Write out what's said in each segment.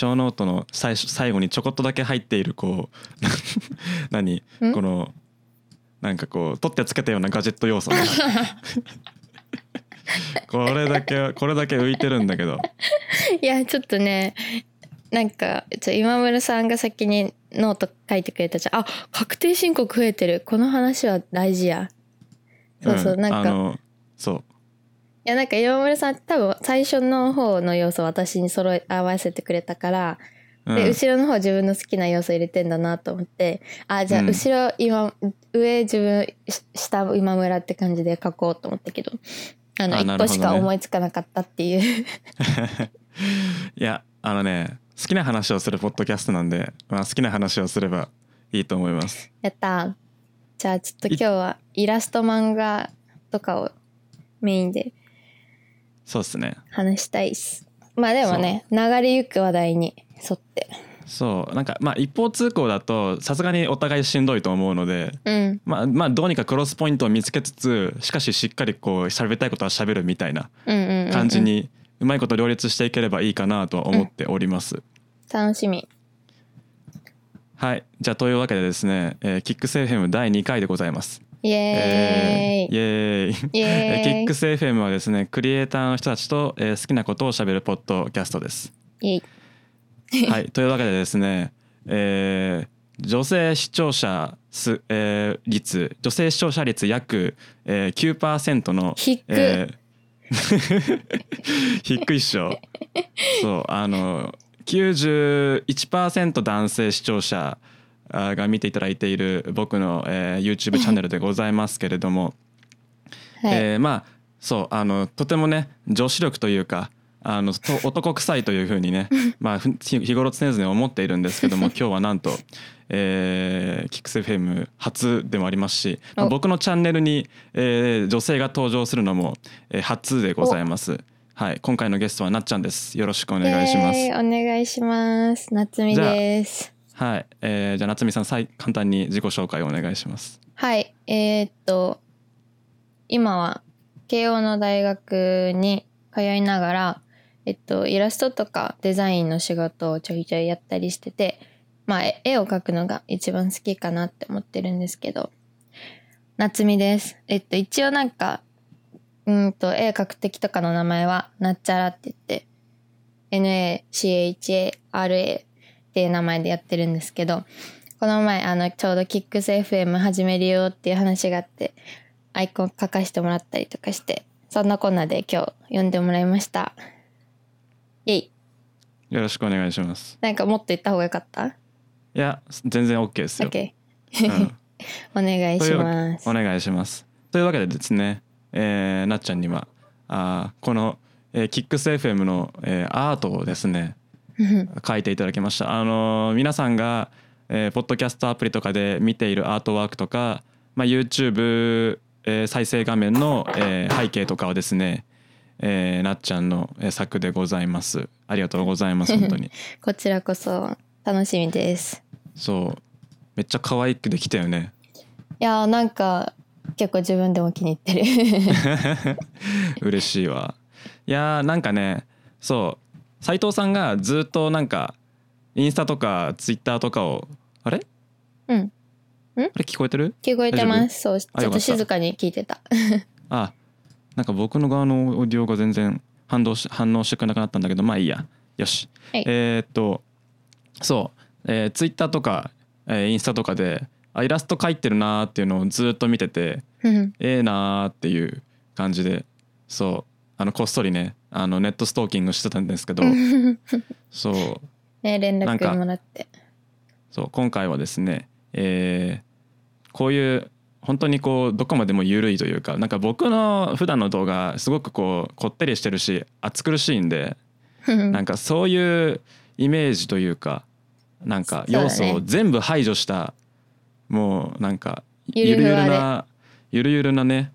ショーノートの最初最後にちょこっとだけ入っているこう 何？ん？このなんかこう取ってつけたようなガジェット要素ね。これだけこれだけ浮いてるんだけど。いやちょっとねなんか今村さんが先にノート書いてくれたじゃん。あ確定申告増えてる。この話は大事や。そうそう、んなんか。そう。いやなんか今村さん多分最初の方の要素を私に揃え合わせてくれたから、うん。で後ろの方自分の好きな要素入れてんだなと思ってあじゃあうん。後ろ今、上自分し下今村って感じで書こうと思ったけどあのあな一るほどね。個しか思いつかなかったっていう。いやあのね好きな話をするポッドキャストなんで、まあ、好きな話をすればいいと思います。やった。じゃあちょっと今日はイラスト漫画とかをメインでそうですね。話したいっす。まあでもね流れゆく話題に沿って。そう。なんかまあ一方通行だとさすがにお互いしんどいと思うのでうん。まあまあどうにかクロスポイントを見つけつつしかししっかりこう喋りたいことは喋るみたいなうんうんうんうん。感じにうまいこと両立していければいいかなとは思っております。楽しみ。はい。じゃあというわけでですね、えーキックス FM 第2回でございます。イエーイ、えーイエーイ。イエーイ。キックス FM はですねクリエイターの人たちと、えー好きなことを喋るポッドキャストです。イエイ。はい、というわけでですね、えー女性視聴者す、えー率女性視聴者率約、えー、9%の低っ。えー 低いっしょ。そうあの91%男性視聴者あが見ていただいている僕の、えー YouTube チャンネルでございますけれども、はい、えーまあそうあのとてもね女子力というかあのと男臭いというふうにね まあふ日日頃常々思っているんですけども 今日はなんと、えー、キックス FM 初でもありますし、まあお僕のチャンネルに、えー女性が登場するのも、えー初でございます。はい、今回のゲストはなっちゃんです。よろしくお願いします。お願いします夏美ですはい、えー、じゃあ夏美さん、さい簡単に自己紹介をお願いします。はい。えー、っと今は慶応の大学に通いながらえっとイラストとかデザインの仕事をちょいちょいやったりしててまあ絵を描くのが一番好きかなって思ってるんですけど夏美です。えっと一応なんかうんと絵描く時とかの名前はなっちゃらって言って NACHARA っていう名前でやってるんですけどこの前あのちょうどキックス FM 始めるよっていう話があってアイコン書かせてもらったりとかしてそんなこんなで今日読んでもらいましたイェイよろしくお願いします。なんかもっと言った方がよかった？いや、全然 OK ですよ。?OK うん お願いしますお願いします。というわけでですね、えーなっちゃんにはあーこの、えー、キックス FM の、えーアートをですね書いていただきました。あのー皆さんが、えーポッドキャストアプリとかで見ているアートワークとか、まあ、YouTube、えー再生画面の、えー背景とかはですね、えーなっちゃんのえー作でございます。ありがとうございます本当に。こちらこそ楽しみですそうめっちゃ可愛くできたよね。いやーなんか結構自分でも気に入ってる 嬉しいわいやーなんかねそう斉藤さんがずっとなんかインスタとかツイッターとかをあれ？うん。あれ聞こえてる？聞こえてます。そうちょっと静かに聞いてた。あなんか僕の側のオーディオが全然反応し反応してくれなくなったんだけどまあいいや。よし、はい。えーっとそう、えー、ツイッターとか、えーインスタとかであイラスト描いてるなーっていうのをずっと見ててうんええなーっていう感じでそう。あのこっそりねあのネットストーキングしてたんですけど そう。ね連絡もらって。そう今回はですね、えーこういう本当にこうどこまでも緩いというかなんか僕の普段の動画すごくこうこってりしてるし暑苦しいんで なんかそういうイメージというかなんか要素を全部排除したもうなんかゆゆるゆるなゆるゆるなね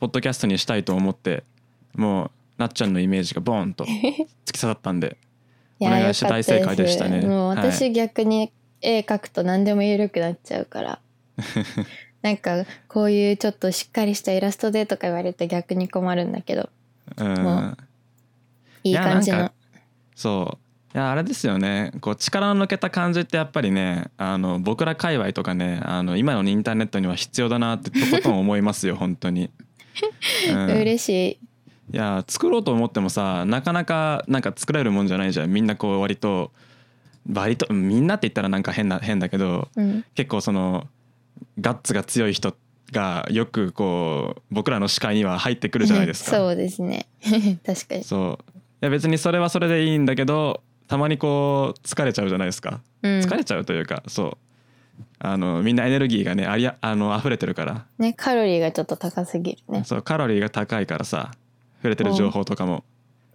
ポッドキャストにしたいと思ってもうなっちゃんのイメージがボーンと 突き刺さったんでいやお願いして大正解でしたね。もうはい。私逆に絵描くと何でも緩くなっちゃうから。なんかこういうちょっとしっかりしたイラストでとか言われて逆に困るんだけど。うん。もいい感じの。そう。やあれですよね。こう力の抜けた感じってやっぱりねあの僕ら界隈とかねあの今のインターネットには必要だなってとことん思いますよ本当に、うん、嬉しいいや作ろうと思ってもさなかなかなんか作れるもんじゃないじゃん。みんなこう割と割とみんなって言ったらなんか変な変だけど、うん、結構そのガッツが強い人がよくこう僕らの視界には入ってくるじゃないですか。そうですね。確かに。そう。いや別にそれはそれでいいんだけどたまにこう疲れちゃうじゃないですか、うん、疲れちゃうというかそう。あのみんなエネルギーがねありあの溢れてるから。ねカロリーがちょっと高すぎるね。そうカロリーが高いからさ触れてる情報とかも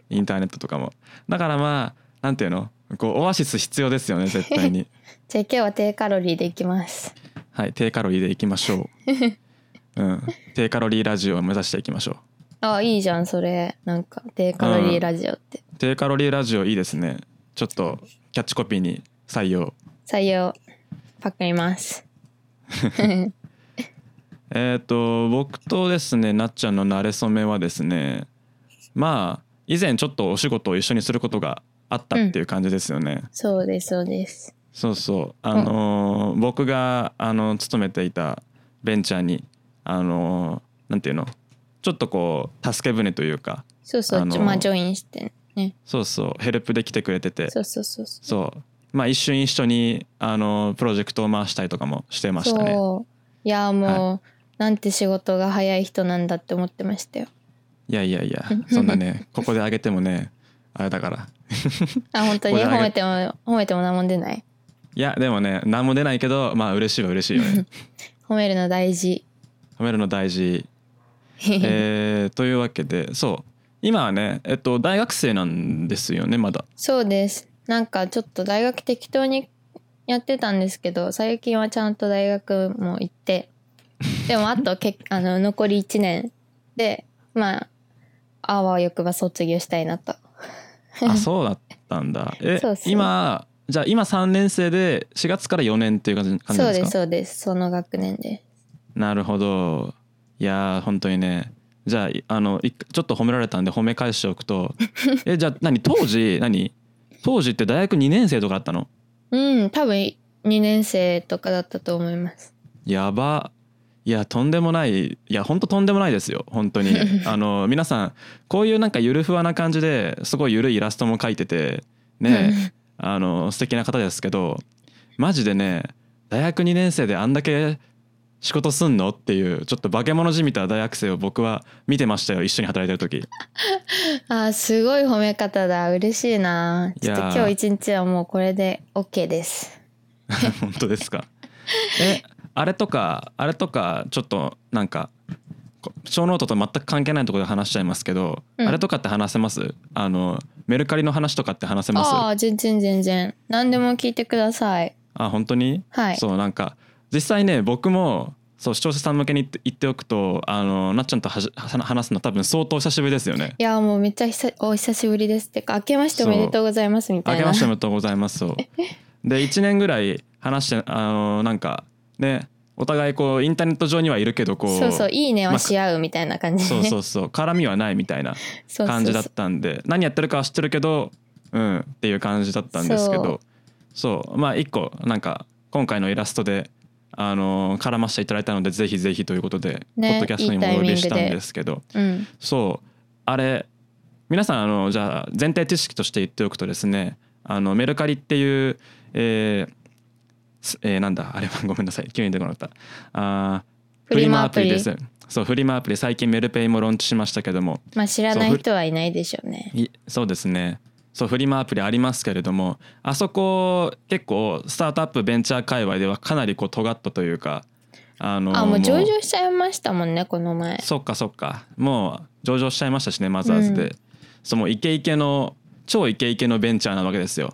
インターネットとかも。だからまあなんていうの？こうオアシス必要ですよね絶対に。じゃあ今日は低カロリーでいきます。はい低カロリーでいきましょう。うん。低カロリーラジオを目指していきましょう。あいいじゃんそれ。なんか低カロリーラジオって、うん、低カロリーラジオいいですね。ちょっとキャッチコピーに採用。採用。パクります。えっと僕とですねなっちゃんの馴れ初めはですねまあ以前ちょっとお仕事を一緒にすることがあったっていう感じですよね、うん、そうですそうです。そうそう。あのー、僕があの勤めていたベンチャーにあのー、なんていうの？ちょっとこう助け舟というかそうそう、あのー、まあジョインしてね。そうそう。ヘルプで来てくれてて。そうそうそうそう。まあ一瞬一緒にあのプロジェクトを回したりとかもしてましたね。いやもう、はい、なんて仕事が早い人なんだって思ってましたよいやいやいやそんなねここであげてもねあれだから。あ本当に？褒めても褒めても何も出ない？いやでもね何も出ないけどまあ嬉しいは嬉しいよね。褒めるの大事。褒めるの大事。えー、というわけでそう。今はねえっと大学生なんですよねまだ。そうです。なんかちょっと大学適当にやってたんですけど最近はちゃんと大学も行って。でもあとけあの残り1年でまああわよくば卒業したいなと。あそうだったんだ。えそうそう。今じゃあ今3年生で4月から4年っていう感じですか？そうですそうです。その学年で。なるほど。いや本当にね。じゃああのちょっと褒められたんで褒め返しておくと。えじゃあ何当時何？当時って大学2年生とかだったの？うん多分2年生とかだったと思います。やばいやとんでもないいやほんととんでもないですよ。本当に。あの皆さんこういうなんかゆるふわな感じですごいゆるいイラストも描いててねあの素敵な方ですけどマジでね大学2年生であんだけ仕事すんのっていうちょっと化け物じみた大学生を僕は見てましたよ。一緒に働いてる時。あすごい褒め方だ。嬉しいな。ちょっと今日一日はもうこれで OK です。本当ですか。えあれとかあれとかちょっとなんか小ノートと全く関係ないところで話しちゃいますけど、うん、あれとかって話せます？あのメルカリの話とかって話せます？あ全然全然。何でも聞いてください。あ本当に？はい。そうなんか実際ね僕もそう視聴者さん向けに言っておくとあのなっちゃんとはじ話すの多分相当久しぶりですよね。いやもうめっちゃ久お久しぶりです。ってか明けましておめでとうございますみたいな。明けましておめでとうございます で1年ぐらい話してあのなんかねお互いこうインターネット上にはいるけどこうそうそういいねはし合うみたいな感じ、そうそうそう。絡みはないみたいな感じだったんで。何やってるかは知ってるけどうんっていう感じだったんですけど。そう。まあ一個なんか今回のイラストであの絡ませていただいたのでぜひぜひということで、ね、ポッドキャストにもお呼びしたんですけど、うん、そう。あれ皆さんあのじゃあ前提知識として言っておくとですねあのメルカリっていう、えーえー、なんだあれは ごめんなさい急に出てこなかった。あフリマアプリ。です。そうフリマアプリ最近メルペイもローンチしましたけども。まあ知らない人はいないでしょうね。そうですね。そうフリマアプリありますけれどもあそこ結構スタートアップベンチャー界隈ではかなりこう尖ったというかあのあもう上場しちゃいましたもんねこの前。そっかそっか。もう上場しちゃいましたしねマザーズで、うん、そのイケイケの超イケイケのベンチャーなわけですよ。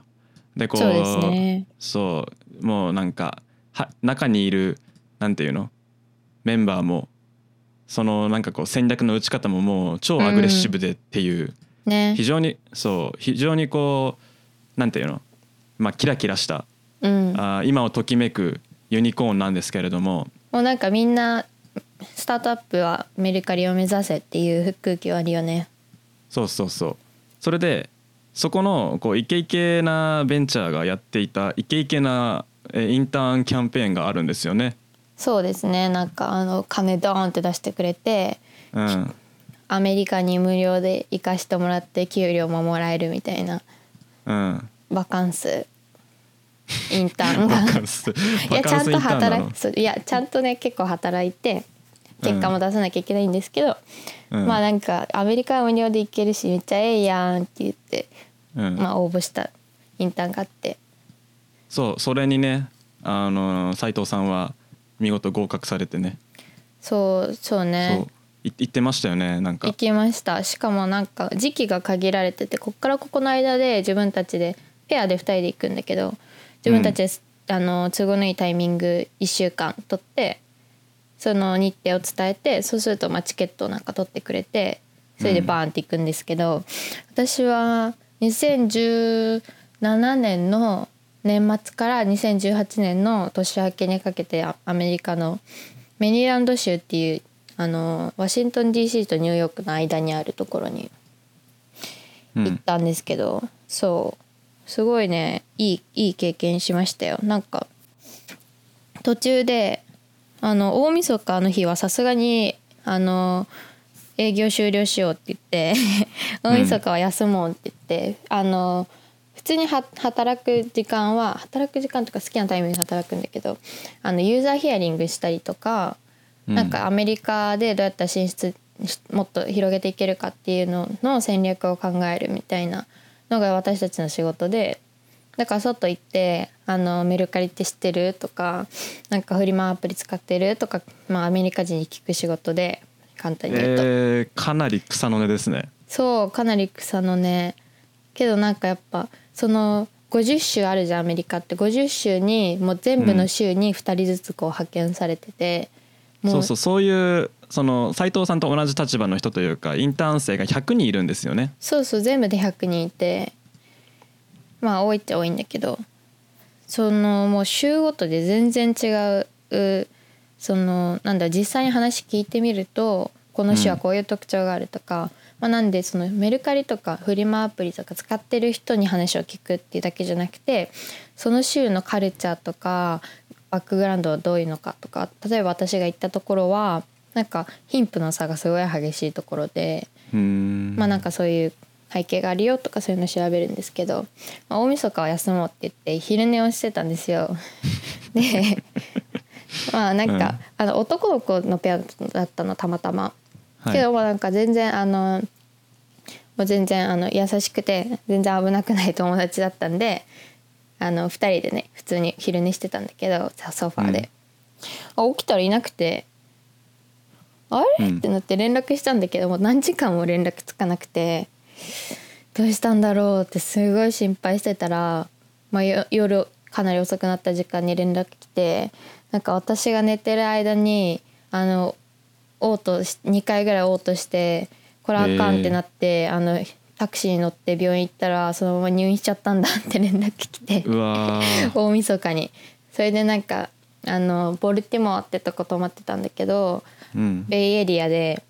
でこうそうですね。そうもうなんかは中にいるなんていうの？メンバーもそのなんかこう戦略の打ち方ももう超アグレッシブでっていう、うんね、非常にそう非常にこうなんていうの、まあ、キラキラした、うん、あ今をときめくユニコーンなんですけれどももうなんかみんなスタートアップはメルカリを目指せっていう空気はあるよね。そうそうそう。それでそこのこうイケイケなベンチャーがやっていたイケイケなえーインターンキャンペーンがあるんですよね。そうですね。なんかあの金ドーンって出してくれてうん、アメリカに無料で行かしてもらって給料ももらえるみたいな。うん、バカンス。インターン。がバカンス。いやちゃんと働いそういやちゃんとね結構働いて結果も出さなきゃいけないんですけど、うん。まあなんかアメリカは無料で行けるしめっちゃええやんって言って、うん。まあ応募したインターンがあってそうそれにねあの斉藤さんは見事合格されてね。そうそうそう。ねい言ってましたよねなんか。行きました。しかもなんか時期が限られててこっからここの間で自分たちでペアで2人で行くんだけど自分たちで、あの都合のいいタイミング1週間取ってその日程を伝えてそうするとまあチケットをなんか取ってくれてそれでバーンって行くんですけど、私は2017年の年末から2018年の年明けにかけてアアメリカのメリーランド州っていうあのワシントン DC とニューヨークの間にあるところにうん。行ったんですけど、そう。すごいねいいいい経験しましたよ。なんか途中であの大晦日の日はさすがにあの営業終了しようって言って 大晦日は休もうって言って、あの普通には働く時間は働く時間とか好きなタイミングで働くんだけどあのユーザーヒアリングしたりとか、うん。なんかアメリカでどうやったら進出しもっと広げていけるかっていうのの戦略を考えるみたいなのが私たちの仕事でだから外行ってあのメルカリって知ってるとかなんかフリマアプリ使ってるとか、まあ、アメリカ人に聞く仕事で簡単に言うと、えーかなり草の根ですね。そうかなり草のねけどなんかやっぱその50州あるじゃんアメリカって。50州にもう全部の州に2人ずつこう派遣されてて、もそうそうそういうその斉藤さんと同じ立場の人というかインターン生が100人いるんですよね。そうそう全部で100人いて。まあ多いっちゃ多いんだけど。そのもう州ごとで全然違うそのなんだ実際に話聞いてみるとこの州はこういう特徴があるとか、まあ、なんでそのメルカリとかフリマアプリとか使ってる人に話を聞くっていうだけじゃなくてその州のカルチャーとかバックグラウンドはどういうのかとか例えば私が行ったところはなんか貧富の差がすごい激しいところで。まあなんかそういう背景があるよとかそういうの調べるんですけど、まあ、大晦日は休もうって言って昼寝をしてたんですよ。で まあなんか、うんあの男の子のペアだったのたまたま。はい。けどまあなんか全然あのもう全然あの優しくて全然危なくない友達だったんであの2人でね普通に昼寝してたんだけどソファーで、あ起きたらいなくてあれ、うんってなって連絡したんだけどもう何時間も連絡つかなくてどうしたんだろうってすごい心配してたら、まあ、よ夜かなり遅くなった時間に連絡来てなんか私が寝てる間にあの嘔吐し2回ぐらい嘔吐してこれあかんってなって、あのタクシーに乗って病院行ったらそのまま入院しちゃったんだって連絡来て 大晦日に。それでなんかあのボルティモアってとこ泊まってたんだけどうん。ベイエリアで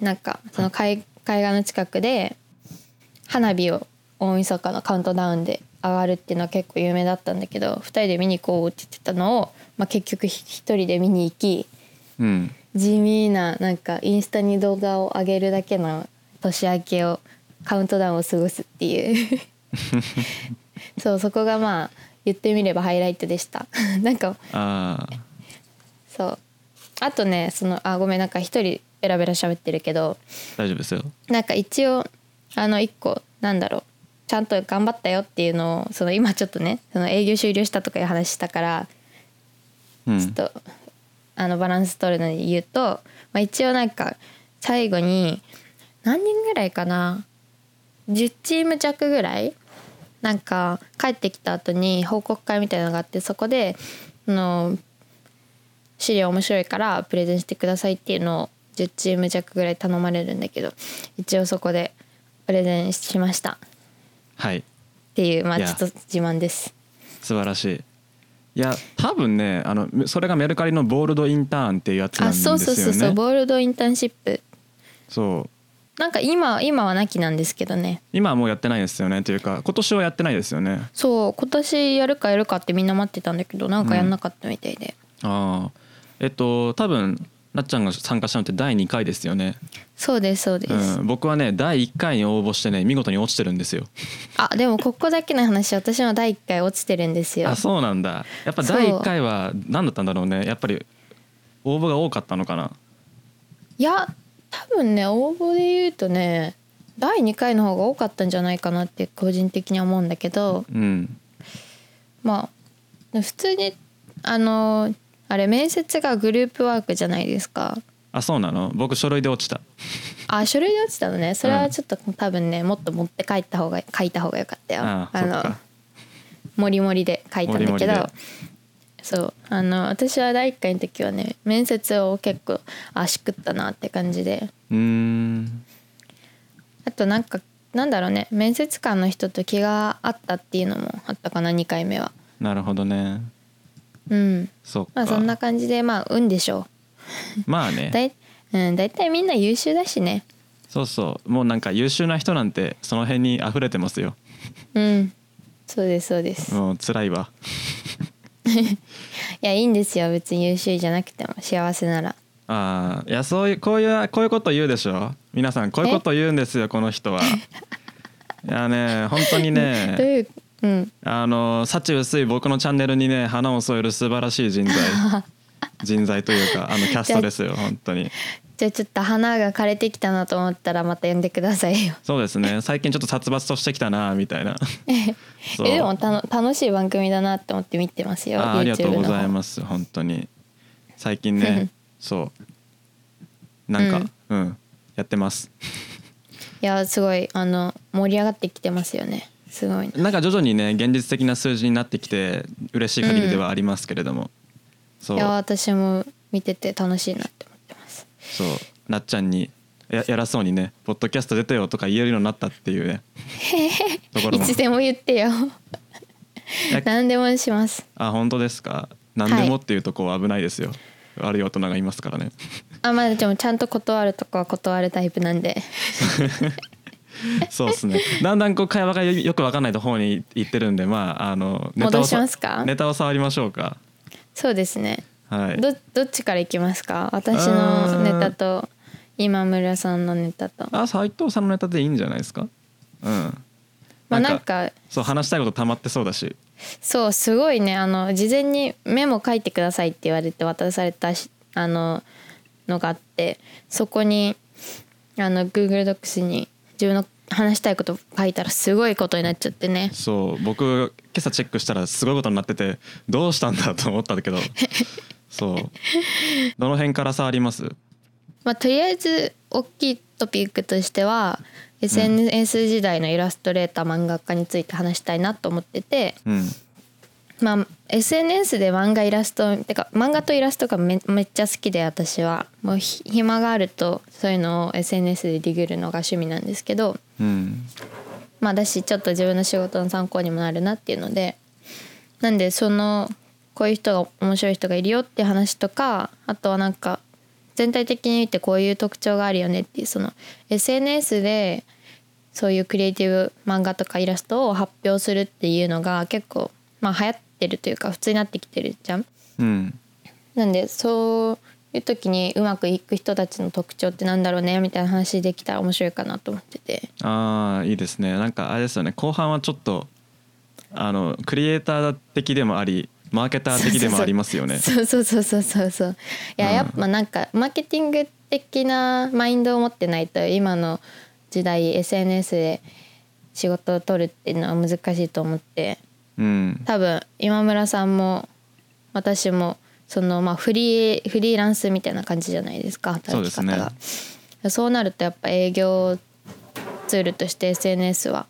なんかその海海岸の近くで花火を大晦日のカウントダウンで上がるっていうのは結構有名だったんだけど2人で見に行こうって言ってたのを、まあ、結局ひ一人で見に行きうん地味ななんかインスタに動画を上げるだけの年明けをカウントダウンを過ごすっていう。そうそこがまあ言ってみればハイライトでした。なんかあー。そう。あとねそのあごめんなんか一人ベラベラ喋ってるけど。大丈夫ですよ。なんか一応あの一個なんだろう。ちゃんと頑張ったよっていうのをその今ちょっとねその営業終了したとかいう話したからうん。ちょっと、あのバランス取るので言うと、まあ、一応なんか最後に何人ぐらいかな10チーム弱ぐらいなんか帰ってきた後に報告会みたいなのがあってそこであの資料面白いからプレゼンしてくださいっていうのを10チーム弱ぐらい頼まれるんだけど一応そこでプレゼンしました。っはい。ていうまあちょっと自慢です。素晴らしいいや多分ねあのそれがメルカリのボールドインターンっていうやつなんあですよね。そうそうそうそうボールドインターンシップ。そう。なんか今今はなきなんですけどね。今はもうやってないですよねというか今年はやってないですよね。そう今年やるかやるかってみんな待ってたんだけどなんかやんなかったみたいで、ああえっと多分なっちゃんが参加したのって第2回ですよね、そうですそうです、うん、僕はね第1回に応募してね見事に落ちてるんですよ。あでもここだけの話私も第1回落ちてるんですよ。あそうなんだ。やっぱ第1回は何だったんだろうね。やっぱり応募が多かったのかな。いや多分ね応募で言うとね第2回の方が多かったんじゃないかなって個人的には思うんだけど。うん。まあ普通にあのあれ面接がグループワークじゃないですか。あそうなの？僕書類で落ちた。あ書類で落ちたのね。それはちょっと多分ねもっと持って帰った方が書いた方がよかったよ。あのか。もりもりで書いたんだけどそう。あの私は第1回の時はね面接を結構あしくったなって感じで。うーん。あとなんかなんだろうね。面接官の人と気があったっていうのもあったかな2回目は。なるほどねうん。そまあそんな感じでまあ運でしょまあね。うだい,、うん、だいたいみんな優秀だしね。そうそう。もうなんか優秀な人なんてその辺に溢れてますよ。うん。そうですそうです。もう辛いわ。いやいいんですよ。別に優秀じゃなくても幸せなら。ああいやそういうこういうこういうこと言うでしょ？皆さんこういうこと言うんですよこの人は。いやね本当にどうねいううん。あの幸薄い僕のチャンネルにね花を添える素晴らしい人材。人材というかあのキャストですよ本当に。じゃあちょっと花が枯れてきたなと思ったらまた呼んでくださいよ。そうですね。最近ちょっと殺伐としてきたなみたいな。でもたの楽しい番組だなって思って見てますよあーありがとうございます本当に。最近ね そう。なんかうん、やってます。いやすごいあの盛り上がってきてますよねすごいな。なんか徐々にね現実的な数字になってきて嬉しい限りではありますけれども、そう。いや私も見てて楽しいなって思ってます。そう。なっちゃんにややらそうにね「ポッドキャスト出てよ」とか言えるようになったっていうね。ところも。いつでも言ってよ。や何でもします。あ本当ですか？何でもっていうとこは危ないですよ、悪い大人がいますからね。あまあでもちゃんと断るとこは断るタイプなんで そうですね。だんだんこう会話がよよく分かんないと方に行ってるんでまああのネタを戻しますか？ネタを触りましょうか。そうですね。はい。どどっちからいきますか？私のネタと今村さんのネタと。あ斉藤さんのネタでいいんじゃないですか？うん。まあなんかそう話したいことたまってそうだし。そうすごいね。あの事前にメモ書いてくださいって言われて渡されたしあののがあってそこにあの Google Docs に自分の話したいこと書いたらすごいことになっちゃってね。そう僕今朝チェックしたらすごいことになっててどうしたんだと思ったんだけど。そう。どの辺から触ります？まあとりあえず大きいトピックとしては SNS 時代のイラストレーター漫画家について話したいなと思ってて、うんまあ SNS で漫画イラストてか漫画とイラストがめめっちゃ好きで私は。もうひ暇があるとそういうのを SNS でディグるのが趣味なんですけど。うん。まあだしちょっと自分の仕事の参考にもなるなっていうので。なんでそのこういう人が面白い人がいるよって話とかあとはなんか全体的に見てこういう特徴があるよねっていうその SNS でそういうクリエイティブ漫画とかイラストを発表するっていうのが結構まあ流行ってるというか普通になってきてるじゃん。うん。なんでそういう時にうまくいく人たちの特徴ってなんだろうねみたいな話できたら面白いかなと思ってて。ああいいですね。なんかあれですよね。後半はちょっとあのクリエイター的でもありマーケター的でもありますよね。そうそうそうそうそうそう。いや、うん。やっぱなんかマーケティング的なマインドを持ってないと今の時代 SNS で仕事を取るっていうのは難しいと思ってうん。多分今村さんも私もそのまあフリーフリーランスみたいな感じじゃないですか働き方が。そう,、なるとやっぱ営業ツールとして SNS は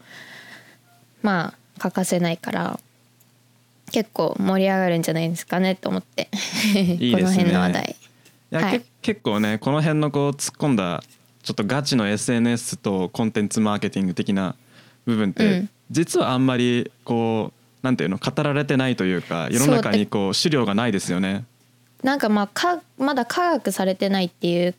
まあ欠かせないから結構盛り上がるんじゃないですかねと思って。いいね。この辺の話題。いや、はい。け結構ねこの辺のこう突っ込んだちょっとガチの SNS とコンテンツマーケティング的な部分って、うん。実はあんまりこうなんていうの語られてないというか世の中にこう資料がないですよね。なんかまあかまだ科学されてないっていう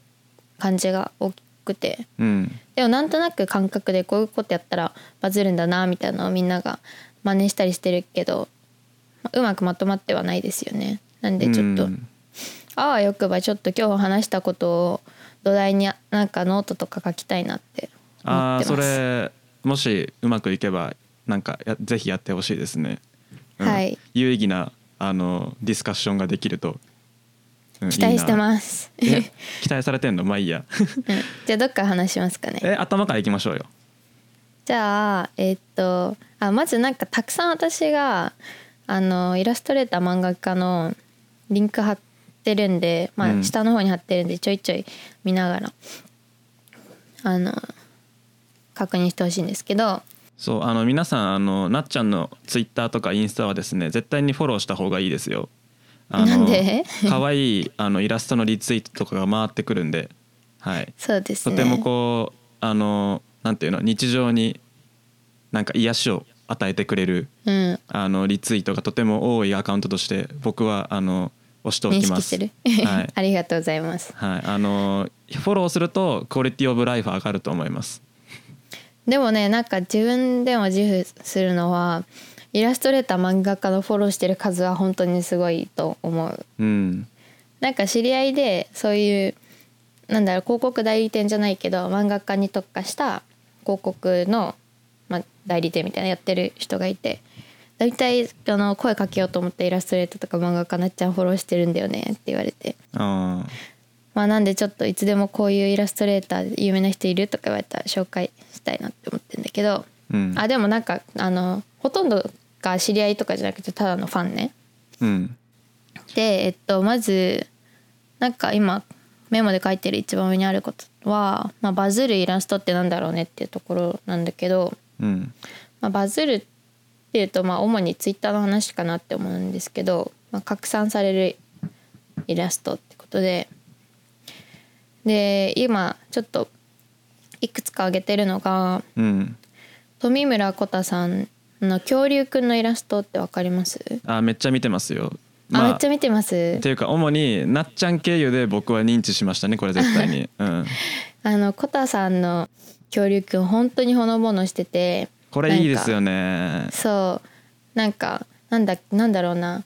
感じが多くて。うん。でもなんとなく感覚でこういうことやったらバズるんだなみたいなのをみんなが真似したりしてるけどまあうまくまとまってはないですよね。なんでちょっと、うん。あわよくばちょっと今日話したことを土台になんかノートとか書きたいなって思ってます。ああそれもしうまくいけばなんかやぜひやってほしいですね、うん。はい。有意義なあのディスカッションができると、うん期待してす。ます期待されてんの？まあいいや。うん。じゃあどっから話しますかね。え頭からいきましょうよ。じゃあえーっとあまずなんかたくさん私があのイラストレーター漫画家のリンク貼ってるんで、まあ、うん。下の方に貼ってるんでちょいちょい見ながらあの確認してほしいんですけどそうあの皆さんあのなっちゃんのツイッターとかインスタはですね絶対にフォローした方がいいですよ。あのなんで？可愛いあのイラストのリツイートとかが回ってくるんで。はい。そうですね。とてもこうあのなんていうの日常になんか癒しを与えてくれるうん。あのリツイートがとても多いアカウントとして僕はあの押してお認きます。識してる、はい。ありがとうございます。はい、あのフォローするとクオリティオブライフ上がると思います。でもねなんか自分でも自負するのはイラストレーター漫画家のフォローしてる数は本当にすごいと思う。うん、なんか知り合いでそういうなんだろう広告代理店じゃないけど漫画家に特化した広告の、ま、代理店みたいなやってる人がいて大体あの声かけようと思ってイラストレーターとか漫画家なっちゃんフォローしてるんだよねって言われて。あまあなんでちょっといつでもこういうイラストレーター有名な人いるとか言われたら紹介したいなって思ってるんだけど、うん。あでもなんかあのほとんどが知り合いとかじゃなくてただのファンね。うん。でえっとまずなんか今メモで書いてる一番上にあることは、まあ、バズるイラストってなんだろうねっていうところなんだけど、うん。まあ、バズるっていうとまあ主にツイッターの話かなって思うんですけど、まあ、拡散されるイラストってことでで今ちょっといくつか挙げてるのがうん富村コタさんの恐竜くんのイラストってわかります？あめっちゃ見てますよ。あ、めっちゃ見てます？っていうか主になっちゃん経由で僕は認知しましたねこれ絶対に。うん、あのコタさんの恐竜くん本当にほのぼのしててこれいいですよね。そうなんかなんだなんだろうな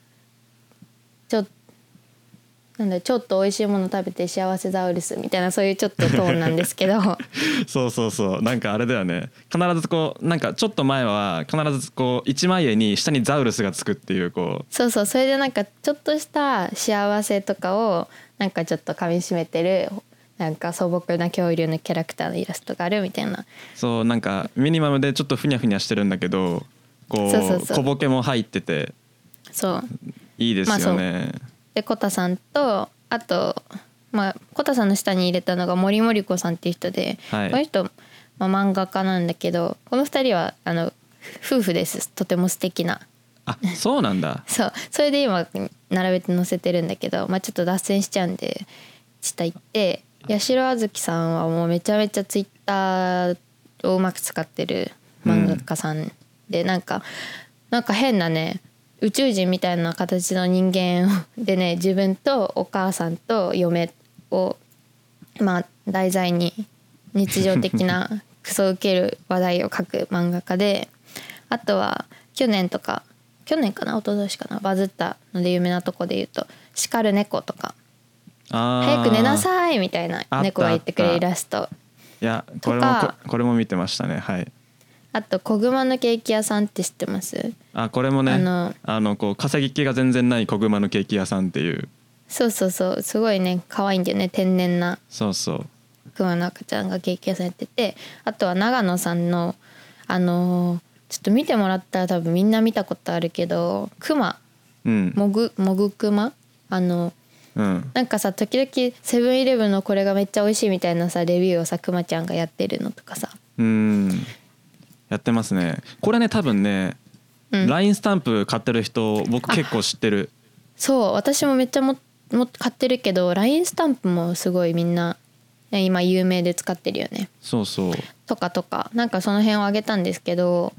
なんだちょっと美味しいもの食べて幸せザウルスみたいなそういうちょっとトーンなんですけど。そうそうそう。なんかあれだよね。必ずこうなんかちょっと前は必ずこう一枚絵に下にザウルスがつくっていうこそうそう。それでなんかちょっとした幸せとかをなんかちょっと噛みしめてるなんか素朴な恐竜のキャラクターのイラストがあるみたいな。うそうなんかミニマムでちょっとふにゃふにゃしてるんだけどこう小ボケも入ってて。そう。いいですよね。でコタさんとあとまあコタさんの下に入れたのが森森子さんっていう人で、はい。この人、まあ、漫画家なんだけどこの二人はあの夫婦です。とても素敵な。あそうなんだ。そう。それで今並べて載せてるんだけど、まあ、ちょっと脱線しちゃうんで下行って八代あずきさんはもうめちゃめちゃツイッターをうまく使ってる漫画家さんで、なんかなんか変なね宇宙人みたいな形の人間でね自分とお母さんと嫁をまあ題材に日常的なクソウケる話題を書く漫画家であとは去年とか去年かな一昨年かなバズったので有名なとこで言うと「叱る猫」とか「あー。早く寝なさい」みたいな猫が言ってくれるイラスト。いやこれもこれも見てましたね。はい。あと「小熊のケーキ屋さん」って知ってます？あこれもねああののこう稼ぎ気が全然ない小熊のケーキ屋さんっていう。そうそうそう。すごいね可愛いんだよね天然な。そうそう。熊の赤ちゃんがケーキ屋さんやってて。あとは長野さんのあのーちょっと見てもらったら多分みんな見たことあるけど熊。うん。もぐもぐ熊あのうん。なんかさ時々セブンイレブンのこれがめっちゃ美味しいみたいなさレビューをさくまちゃんがやってるのとかさ。うんやってますね。これね多分ね、うん。LINE スタンプ買ってる人僕結構知ってる。そう私もめっちゃもも買ってるけど LINE スタンプもすごいみんなね今有名で使ってるよね。そうそう。とかとかなんかその辺をあげたんですけど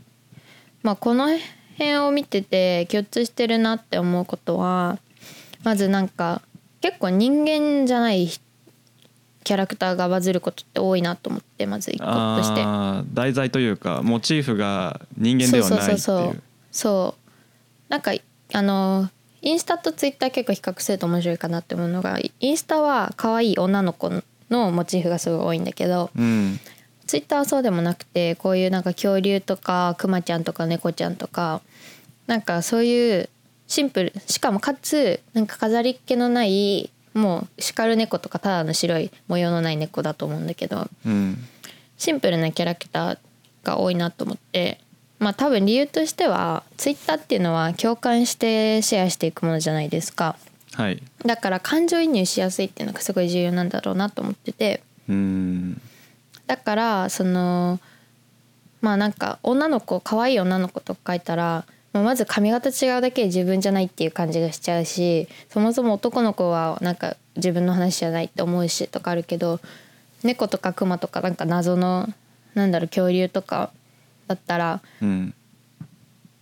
まあこの辺を見てて共通してるなって思うことはまずなんか結構人間じゃないキキャラクターがバズることって多いなと思ってまず一個として。題材というかモチーフが人間ではないっていうそうそうそうそう。そう。なんかあのインスタとツイッター結構比較すると面白いかなって思うのがインスタは可愛い女の子のモチーフがすごい多いんだけどうん。ツイッターはそうでもなくてこういうなんか恐竜とかクマちゃんとか猫ちゃんとかなんかそういうシンプルしかもかつなんか飾りっ気のないもう叱る猫とかただの白い模様のない猫だと思うんだけどうん。シンプルなキャラクターが多いなと思ってまあ多分理由としてはツイッターっていうのは共感してシェアしていくものじゃないですか。はい。だから感情移入しやすいっていうのがすごい重要なんだろうなと思ってて。うん。だからそのまあなんか女の子可愛い女の子とか書いたらまあまず髪型違うだけで自分じゃないっていう感じがしちゃうしそもそも男の子はなんか自分の話じゃないって思うしとかあるけど猫とかクマとかなんか謎のなんだろう恐竜とかだったらうん。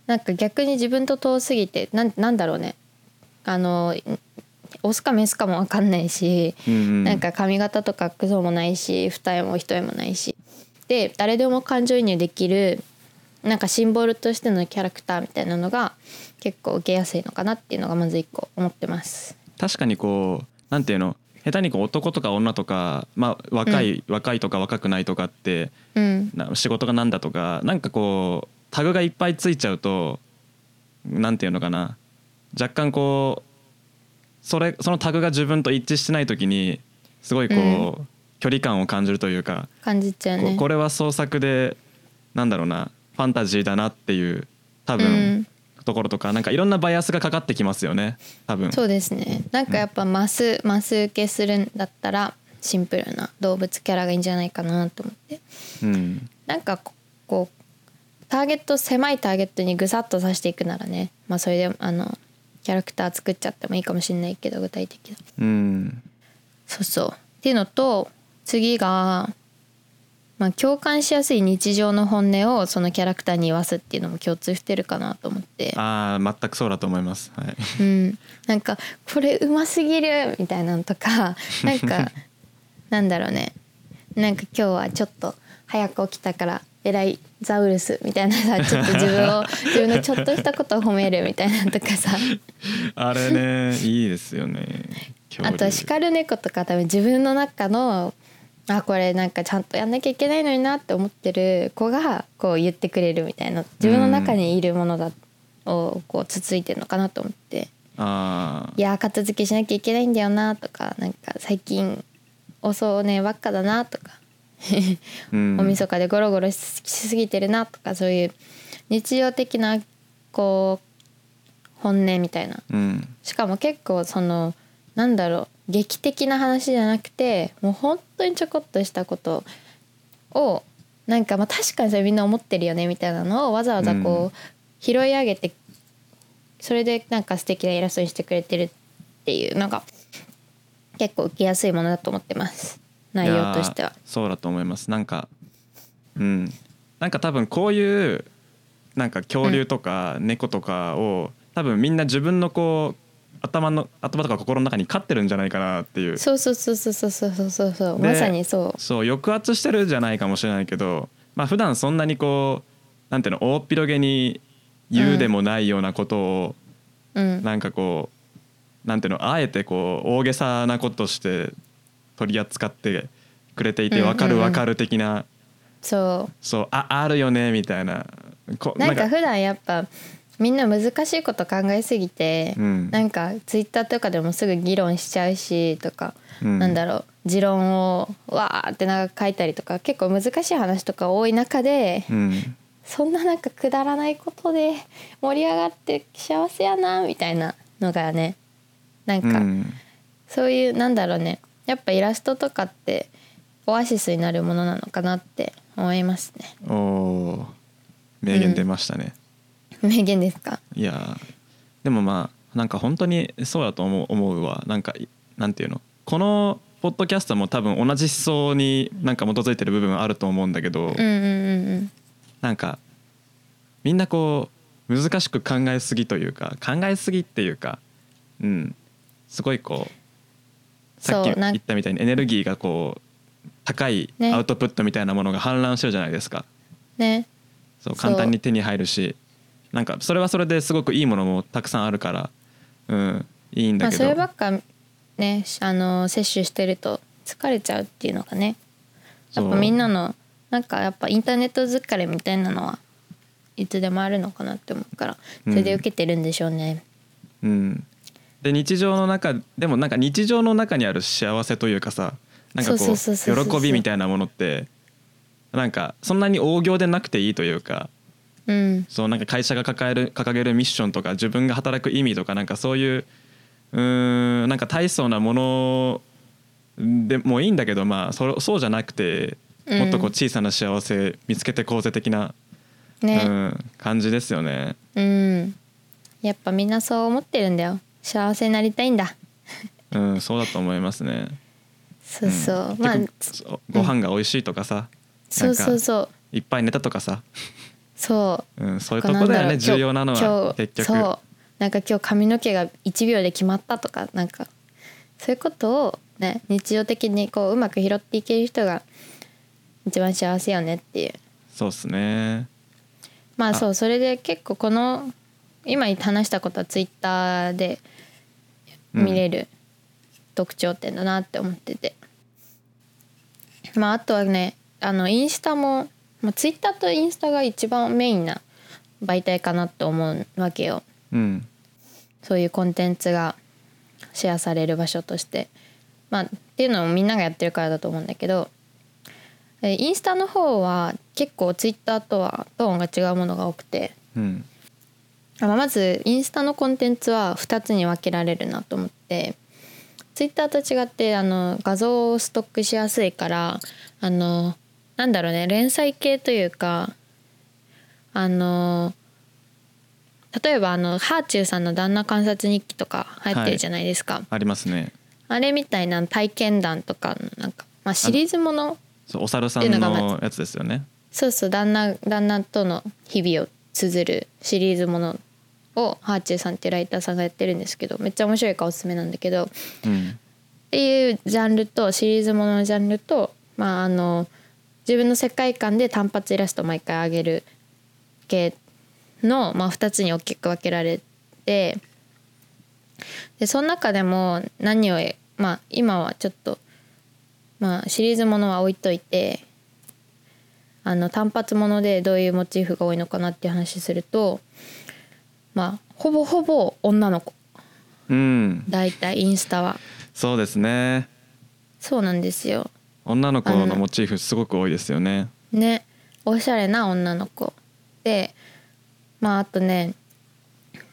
なんか逆に自分と遠すぎてなんなんだろうね。あのオスかメスかも分かんないし、うんうん。なんか髪型とか服装もないし二重も一重もないし。で誰でも感情移入できるなんかシンボルとしてのキャラクターみたいなのが結構受けやすいのかなっていうのがまず一個思ってます。確かにこうなんていうの？下手にこう男とか女とか、まあ、若い、若いとか若くないとかってうん、な仕事がなんだとかなんかこうタグがいっぱいついちゃうとなんていうのかな。若干こうそれそのタグが自分と一致してない時にすごいこう、距離感を感じるというか、感じちゃうね。ここれは創作でなんだろうな。ファンタジーだなっていう多分、うん。ところとかなんかいろんなバイアスがかかってきますよね多分。そうですね。なんかやっぱマス、マス受けするんだったらシンプルな動物キャラがいいんじゃないかなと思って。うん。なんかここうターゲット狭いターゲットにぐさっと刺していくならねまあそれであのキャラクター作っちゃってもいいかもしれないけど具体的な。うん。そうそう。っていうのと次が、まあ、共感しやすい日常の本音をそのキャラクターに言わすっていうのも共通してるかなと思って。ああ全くそうだと思います。はい。うん、なんかこれうますぎるみたいなのとか なんかなんだろうね。なんか今日はちょっと早く起きたから偉いザウルスみたいなさちょっと自分を 自分のちょっとしたことを褒めるみたいなのとかさ。あれねいいですよね。あとは叱る猫とか多分自分の中のあこれなんかちゃんとやんなきゃいけないのになって思ってる子がこう言ってくれるみたいな自分の中にいるものだをこうつついてるのかなと思って。あいやー片付けしなきゃいけないんだよなとかなんか最近遅寝ばっかだなとか、ー うん。おみそかでゴロゴロししすぎてるなとかそういう日常的なこう本音みたいな。うん。しかも結構そのなんだろう劇的な話じゃなくてもう本当にちょこっとしたことをなんかまあ確かにそれみんな思ってるよねみたいなのをわざわざこう、拾い上げてそれでなんか素敵なイラストにしてくれてるっていうのが結構受けやすいものだと思ってます。内容としては。そうだと思います。なんかうん。なんか多分こういうなんか恐竜とか猫とかを、多分みんな自分のこう頭の頭とか心の中に飼ってるんじゃないかなっていう。そうそうそうそうそうそうそうそう。まさにそう。そう抑圧してるじゃないかもしれないけどまあ普段そんなにこうなんていうの大っ広げに言うでもないようなことを、うん。なんかこうなんていうのあえてこう大げさなことして取り扱ってくれていて分かる分かる的な、そう。そうああるよねみたいな。こなんか普段やっぱみんな難しいこと考えすぎて、うん。なんかツイッターとかでもすぐ議論しちゃうしとか、うん。なんだろう持論をわーって長く書いたりとか結構難しい話とか多い中で、うん。そんななんかくだらないことで 盛り上がって幸せやなみたいなのがねなんか、うん。そういうなんだろうね。やっぱイラストとかってオアシスになるものなのかなって思いますね。おお名言出ましたね、名言ですか？いやーでもまあなんか本当にそうだと思う思うわ。なんかいなんていうの？このポッドキャストも多分同じ思想になんか基づいてる部分はあると思うんだけど、うんうんなんかみんなこう難しく考えすぎというか考えすぎっていうかうん。すごいこうさっき言ったみたいにエネルギーがこう高いね。アウトプットみたいなものが氾濫してるじゃないですか。ね。そう簡単に手に入るしなんかそれはそれですごくいいものもたくさんあるから、うん、いいんまあだけど、そればっかねあの摂取してると疲れちゃうっていうのがね。やっぱみんなのなんかやっぱインターネット疲れみたいなのはいつでもあるのかなって思うからそれで受けてるんでしょうね。うん、で日常の中でもなんか日常の中にある幸せというかさなんかこう。喜びみたいなものってなんかそんなに大行でなくていいというかうん。そうなんか会社が抱える掲げるミッションとか自分が働く意味とかなんかそういううーんなんか大層なものでもいいんだけどまあそそうじゃなくてもっとこううん小さな幸せ見つけてこうぜ的な、ね。うん、感じですよね。うん。やっぱみんなそう思ってるんだよ。幸せになりたいんだ。うん、そうだと思いますね。そうそう、ん。まあご飯が美味しいとかさ、そうそうそう。いっぱい寝たとかさ、そう。うん、そういうとこだよね重要なのは結局。そう。なんか今日髪の毛が1秒で決まったとかなんかそういうことをね日常的にこううまく拾っていける人が一番幸せよねっていう。そうっすね。あまあそうそれで結構この今話したことはツイッターで見れる特徴点だなって思ってて、まああとはねあのインスタも、まあ、ツイッターとインスタが一番メインな媒体かなって思うわけよ。うん。そういうコンテンツがシェアされる場所として。まあっていうのもみんながやってるからだと思うんだけど。えインスタの方は結構ツイッターとはトーンが違うものが多くて。うん。あまあまずインスタのコンテンツは2つに分けられるなと思って。ツイッターと違ってあの画像をストックしやすいからあのなんだろうね連載系というかあの例えばあのハーチューさんの旦那観察日記とか入ってるじゃないですか、ありますね。あれみたいな体験談とかのなんか、まあ、シリーズものそうお猿さんのやつですよね。そうそう旦那旦那との日々を綴るシリーズものをハーチューさんってライターさんがやってるんですけどめっちゃ面白いからおすすめなんだけどっうんていうジャンルとシリーズもののジャンルと、まあ、あの自分の世界観で単発イラストを毎回上げる系の、まあ、2つに大きく分けられてでその中でも何を、まあ、今はちょっと、まあ、シリーズものは置いといてあの単発ものでどういうモチーフが多いのかなっていう話するとまあほぼほぼ女の子。うん、大体インスタは。そうですね。そうなんですよ女の子あののモチーフすごく多いですよね。ねおしゃれな女の子でまああとね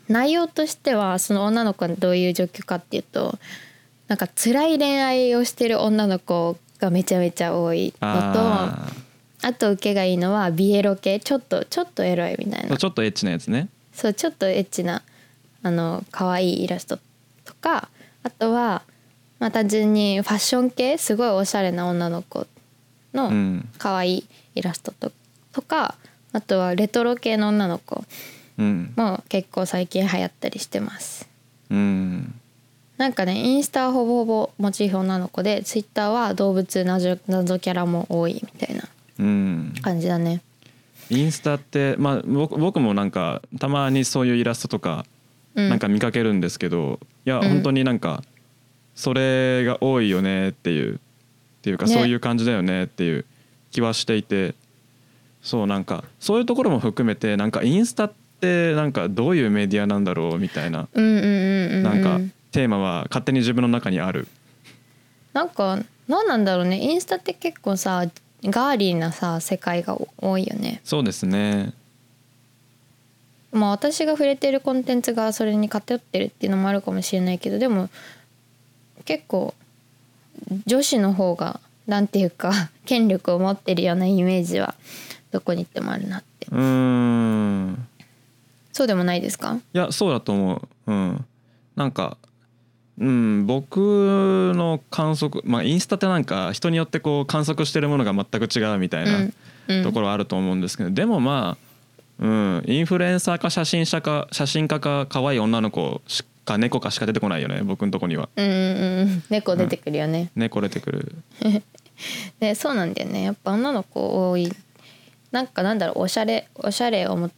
内容としてはその女の子はどういう状況かっていうとなんか辛い恋愛をしてる女の子がめちゃめちゃ多いのとああと受けがいいのはビエロ系ちょっとちょっとエロいみたいあ、なちょっとエッチなやつね。そうちょっとエッチなあの可愛いイラストとかあとは、まあ、単純にファッション系すごいおしゃれな女の子うのん、可愛いイラストととかあとはレトロ系の女の子うん、も結構最近流行ったりしてます。うん、なんかねインスタはほぼほぼモチーフ女の子でツイッターは動物謎謎キャラも多いみたいなうん。感じだね。インスタってまあ僕僕もなんかたまにそういうイラストとかうん。なんか見かけるんですけど、いやうん。本当になんかそれが多いよねっていうっていうかねそういう感じだよねっていう気はしていて、そうなんかそういうところも含めてなんかインスタってなんかどういうメディアなんだろうみたいななんかテーマは勝手に自分の中にある。なんか何なんだろうねインスタって結構さガーリーなさ世界が多いよねそうですね。まあ私が触れてるコンテンツがそれに偏ってるっていうのもあるかもしれないけどでも結構女子の方がなんていうか 権力を持ってるようなイメージはどこに行ってもあるなって。うーん。そうでもないですか？いやそうだと思う。うん。なんかうん僕の観測まあインスタってなんか人によってこう観測してるものが全く違うみたいなところあると思うんですけど、でもまあうんインフルエンサーか写真者か写真家か可愛い女の子しか猫かしか出てこないよね僕のとこには。うんうんうん。猫出てくるよね、猫出てくる。で そうなんだよね。やっぱ女の子多い。なんかなんだろうおしゃれおしゃれをも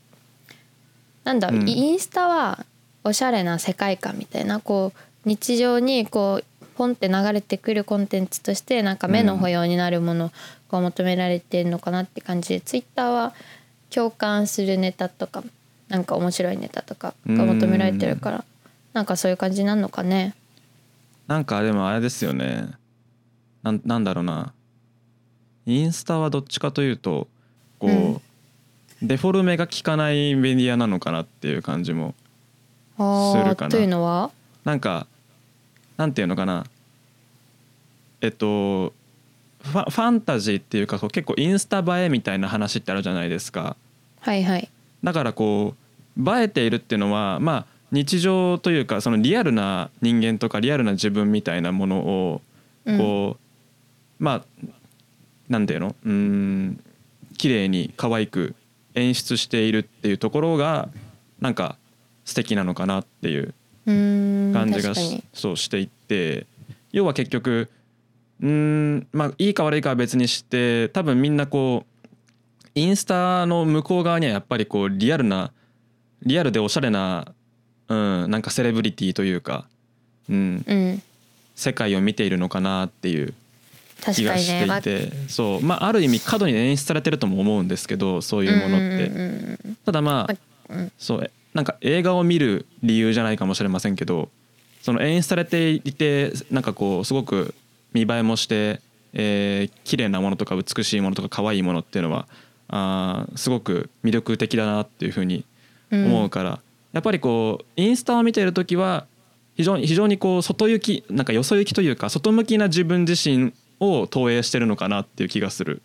なんだろう、うん。インスタはおしゃれな世界観みたいな。こう日常にこうポンって流れてくるコンテンツとしてなんか目の保養になるものが求められてるのかなって感じで、ツイッターは共感するネタとかなんか面白いネタとかが求められてるから、なんかそういう感じになるのかね。なんかでもあれですよね。なんなんだろうな。インスタはどっちかというとこう、うん。デフォルメが効かないメディアなのかなっていう感じもあするかな。ーというのは？なんかなんていうのかな。えっとファファンタジーっていうかこう結構インスタ映えみたいな話ってあるじゃないですか。はいはい。だからこう映えているっていうのはまあ日常というかそのリアルな人間とかリアルな自分みたいなものをうん。こう、まあなんていうの？うーん綺麗に可愛く演出しているっていうところがなんか素敵なのかなっていう感じがそうしていって要は結局うーんまあいいか悪いかは別にして多分みんなこうインスタの向こう側にはやっぱりこうリアルなリアルでおしゃれな、うん、なんかセレブリティというか、うん、うん世界を見ているのかなっていう気がしていて、そう。まあある意味過度に演出されてるとも思うんですけどそういうものって、うんうんうんうんただまあ、うん。そうえなんか映画を見る理由じゃないかもしれませんけどその演出されていてなんかこうすごく見栄えもして、えー綺麗なものとか美しいものとか可愛いものっていうのはあーすごく魅力的だなっていうふうに思うから、やっぱりこうインスタを見ている時は非常に非常にこう外行きなんかよそ行きというか外向きな自分自身を投影してるのかなっていう気がする。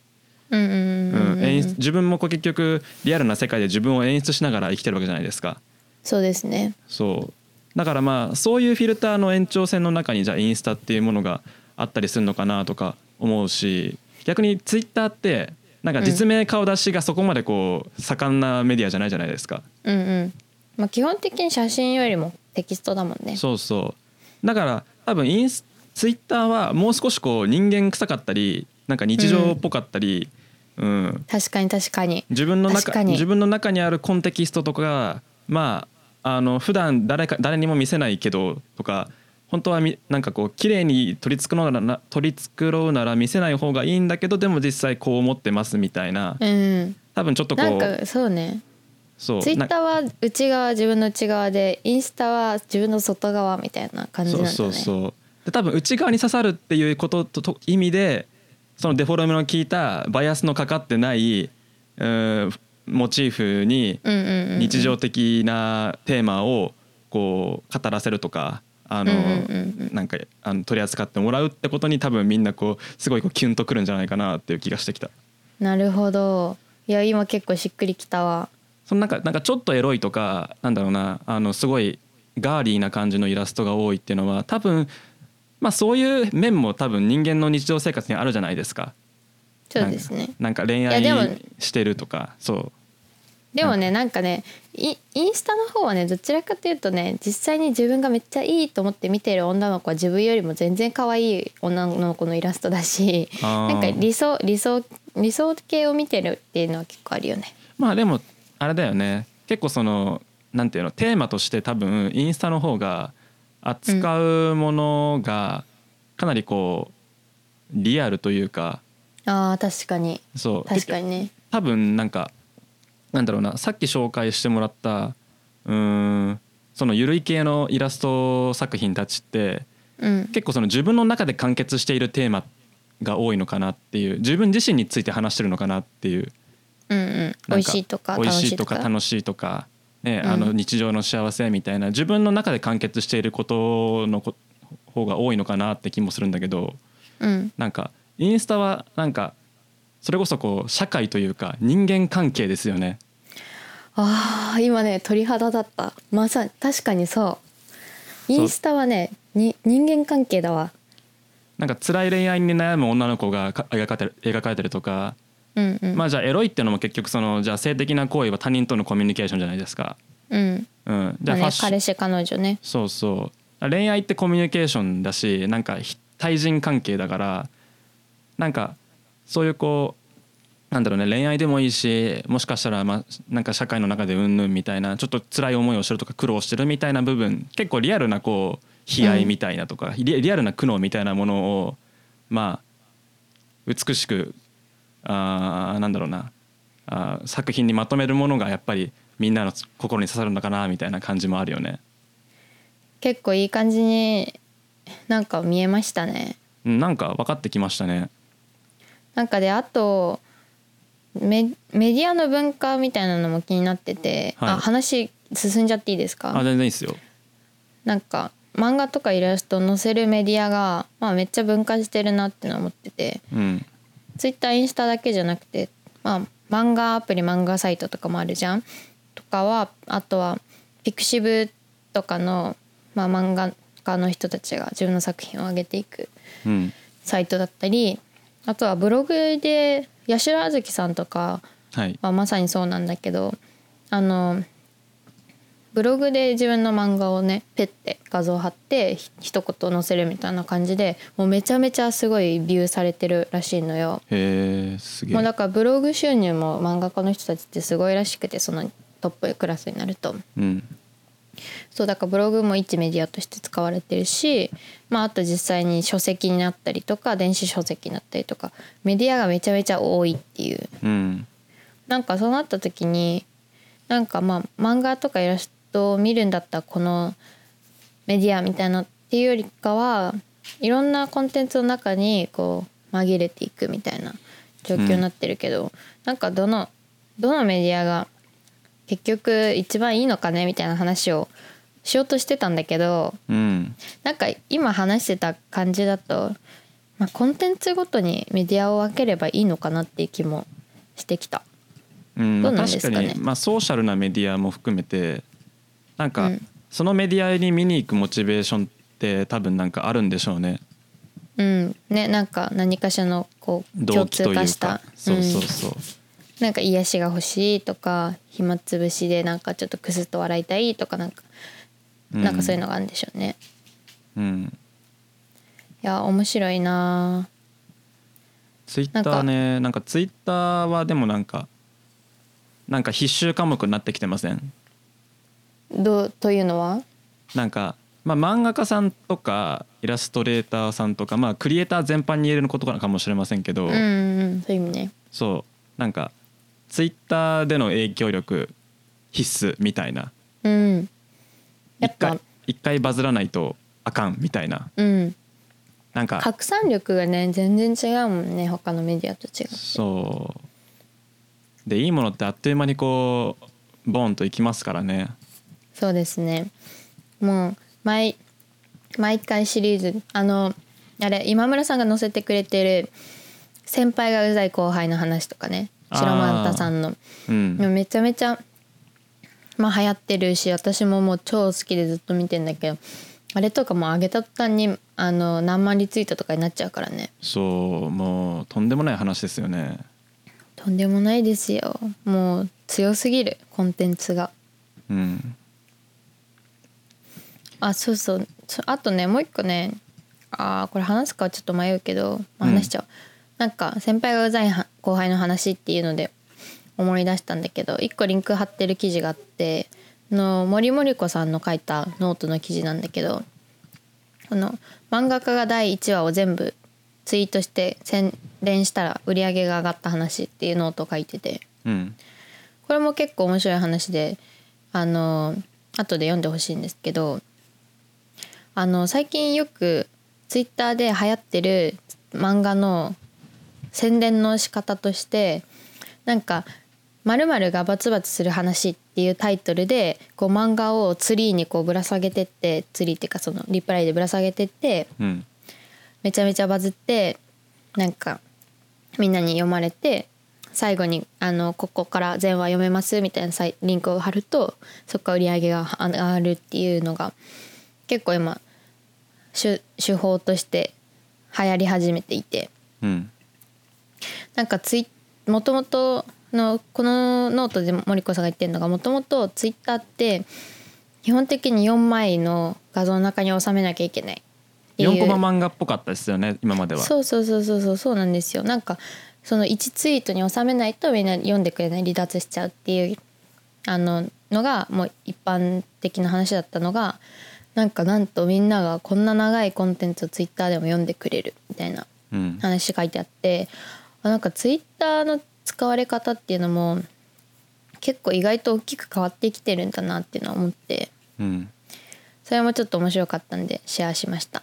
うんうんうんうん。うん演出自分もこう結局リアルな世界で自分を演出しながら生きてるわけじゃないですか。そうですね。そう。だからまあそういうフィルターの延長線の中にじゃあインスタっていうものがあったりするのかなとか思うし逆にツイッターってなんか実名顔出しがそこまでこう盛んなメディアじゃないじゃないですか、うんうんまあ基本的に写真よりもテキストだもんね。そうそう。だから多分インスツイッターはもう少しこう人間臭かったりなんか日常っぽかったり、うん、確かに確かに。自分の中自分の中にあるコンテキストとかがまああの普段誰か誰にも見せないけどとか本当はみなんかこう綺麗に取り繕うなら取り繕うなら見せない方がいいんだけどでも実際こう思ってますみたいな。うん。多分ちょっとこうなんかそうねそう。ツイッターは内側自分の内側でインスタは自分の外側みたいな感じなんだね。そうそうそう。で多分内側に刺さるっていうこととと意味でそのデフォルメの効いたバイアスのかかってないうんモチーフに日常的なテーマをこう語らせるとかあの、なんかあの取り扱ってもらうってことに多分みんなこうすごいこうキュンとくるんじゃないかなっていう気がしてきた。なるほど。いや今結構しっくりきたわそのなんかなんかちょっとエロいとかなんだろうなあのすごいガーリーな感じのイラストが多いっていうのは多分まあそういう面も多分人間の日常生活にあるじゃないですか。そうですねなんか恋愛してるとかそうでもねなんかねイインスタの方はねどちらかというとね実際に自分がめっちゃいいと思って見てる女の子は自分よりも全然可愛い女の子のイラストだしなんか理想理想理想系を見てるっていうのは結構あるよね。まあでもあれだよね。結構そのなんていうのテーマとして多分インスタの方が扱うものがかなりこうリアルというか。あー確かに。そう。確かにね。多分なんかなんだろうなさっき紹介してもらったうーんそのゆるい系のイラスト作品たちってうん。結構その自分の中で完結しているテーマが多いのかなっていう自分自身について話してるのかなっていううんうん。美味しいとか美楽味しいとか楽しいとか、ねうん。あの日常の幸せみたいな自分の中で完結していることのこ方が多いのかなって気もするんだけどうん。なんかインスタはなんかそれこそこう社会というか人間関係ですよね。あー今ね鳥肌だった。まさに確かにそう。インスタはねに人間関係だわ。なんか辛い恋愛に悩む女の子がか描かれてる描かれてるとか、うんうん、まあじゃあエロいっていうのも結局そのじゃあ性的な行為は他人とのコミュニケーションじゃないですか。うん。うん、まあね彼氏彼女ね。そうそう。恋愛ってコミュニケーションだしなんかひ対人関係だからなんかそういうこうなんだろうね恋愛でもいいしもしかしたらまあなんか社会の中でうんぬんみたいなちょっと辛い思いをしてるとか苦労してるみたいな部分結構リアルなこう悲哀みたいなとか、リリアルな苦悩みたいなものをまあ美しくあーなんだろうなあー作品にまとめるものがやっぱりみんなの心に刺さるのかなみたいな感じもあるよね。結構いい感じになんか見えましたねうんなんか分かってきましたね。なんかであとメメディアの文化みたいなのも気になってて、はいあ話進んじゃっていいですか？あ全然いいですよ。なんか漫画とかイラスト載せるメディアが、まあ、めっちゃ分化してるなってのは思っててうんツイッターインスタだけじゃなくて、まあ、漫画アプリ漫画サイトとかもあるじゃん。とかはあとはピクシブとかの、まあ、漫画家の人たちが自分の作品を上げていくうん。サイトだったりあとはブログで八代あずきさんとかはい。まあ、まさにそうなんだけどあのブログで自分の漫画をねペッて画像貼ってひ一言載せるみたいな感じでもうめちゃめちゃすごいビューされてるらしいのよ。へえすげえ。もうだからブログ収入も漫画家の人たちってすごいらしくてそのトップクラスになるとうんそうだからブログも一メディアとして使われてるし、まあ、あと実際に書籍になったりとか電子書籍になったりとかメディアがめちゃめちゃ多いっていううんなんかそうなった時になんかまあ漫画とかイラストを見るんだったらこのメディアみたいなっていうよりかはいろんなコンテンツの中にこう紛れていくみたいな状況になってるけど、なんかどのどのメディアが結局一番いいのかねみたいな話をしようとしてたんだけどうん。なんか今話してた感じだと、まあ、コンテンツごとにメディアを分ければいいのかなっていう気もしてきた。うん、どうなん確かですかね？に、まあ、ソーシャルなメディアも含めてなんか、うん。そのメディアに見に行くモチベーションって多分なんかあるんでしょうね。うん。ねなんか何かしらのこう共通化した。か。そうそうそう、うん。なんか癒しが欲しいとか暇つぶしでなんかちょっとクスッと笑いたいとかなんか、なんかそういうのがあるんでしょうね。うん。いや面白いな。ツイッターねなんかツイッターはでもなんかなんか必修科目になってきてません？どうというのは？なんか、まあ、漫画家さんとかイラストレーターさんとか、まあ、クリエイター全般に言えることかもしれませんけど、うんうんそういう意味ね。そうなんかツイッターでの影響力必須みたいな。うん。やっぱ。一回一回バズらないとあかんみたいな。うん。なんか拡散力がね全然違うもんね他のメディアと違うそう。でいいものってあっという間にこうボンといきますからねそうですね。もう毎毎回シリーズあのあれ今村さんが載せてくれてる先輩がうざい後輩の話とかね。白マンタさんの。うん。めちゃめちゃまあ流行ってるし私ももう超好きでずっと見てんだけどあれとかもう上げた途端にあの何万リツイートとかになっちゃうからね。そうもうとんでもない話ですよね。とんでもないですよ。もう強すぎるコンテンツが。うんあそうそう。そあとねもう一個ねあーこれ話すかはちょっと迷うけど、まあうん。話しちゃう、なんか先輩がうざい後輩の話っていうので思い出したんだけど一個リンク貼ってる記事があっての森森子さんの書いたノートの記事なんだけどこの漫画家が第1話を全部ツイートして宣伝したら売り上げが上がった話っていうノートを書いてて。うん。これも結構面白い話であの後で読んでほしいんですけどあの最近よくツイッターで流行ってる漫画の宣伝の仕方としてなんか「まるがバツバツする話」っていうタイトルでこう漫画をツリーにこうぶら下げてってツリーっていうかそのリプライでぶら下げてってうん。めちゃめちゃバズってなんかみんなに読まれて最後にあのここから全話読めますみたいなリンクを貼るとそこから売り上げが上がるっていうのが結構今手手法として流行り始めていて。うん。なんかツイもともとのこのノートで森子さんが言ってるのがもともとツイッターって基本的に4枚の画像の中に収めなきゃいけないいう。4コマ漫画っぽかったですよね今までは。そうそうそうそうそうそうなんですよ。なんかその1ツイートに収めないとみんな読んでくれない離脱しちゃうっていうあののがもう一般的な話だったのがなんかなんとみんながこんな長いコンテンツをツイッターでも読んでくれるみたいなうん。話書いてあってあなんかツイッターの使われ方っていうのも結構意外と大きく変わってきてるんだなっていうのは思ってうん。それもちょっと面白かったんでシェアしました。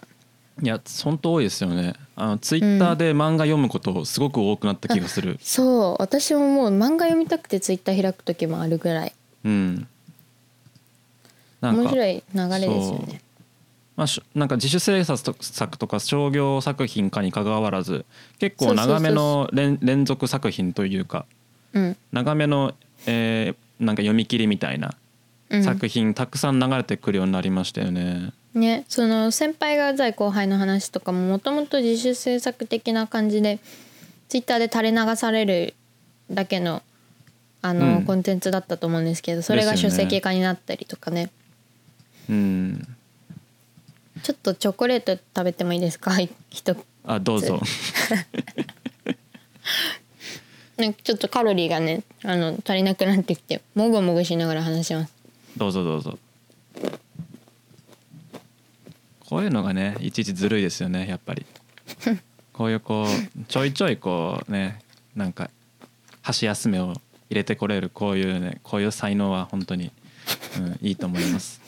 いや本当多いですよね。あのツイッターで漫画読むことすごく多くなった気がする。そう。私ももう漫画読みたくてツイッター開く時もあるぐらい。うんなんか面白い流れですよね。まあ、しなんか自主制作とか商業作品かにかかわらず結構長めの連連続作品というかうん。長めの、えーなんか読み切りみたいなうん、作品たくさん流れてくるようになりましたよね。ねその先輩が在後輩の話とかももともと自主制作的な感じでツイッターで垂れ流されるだけのあの、うん。コンテンツだったと思うんですけどそれが書籍化になったりとかねうん、ちょっとチョコレート食べてもいいですか？一あどうぞ。ねちょっとカロリーがねあの足りなくなってきてもぐもぐしながら話しますどうぞどうぞ。こういうのがねいちいちずるいですよねやっぱり。こういうこうちょいちょいこうねなんか箸休めを入れてこれるこういうねこういう才能は本当に、うん、いいと思います。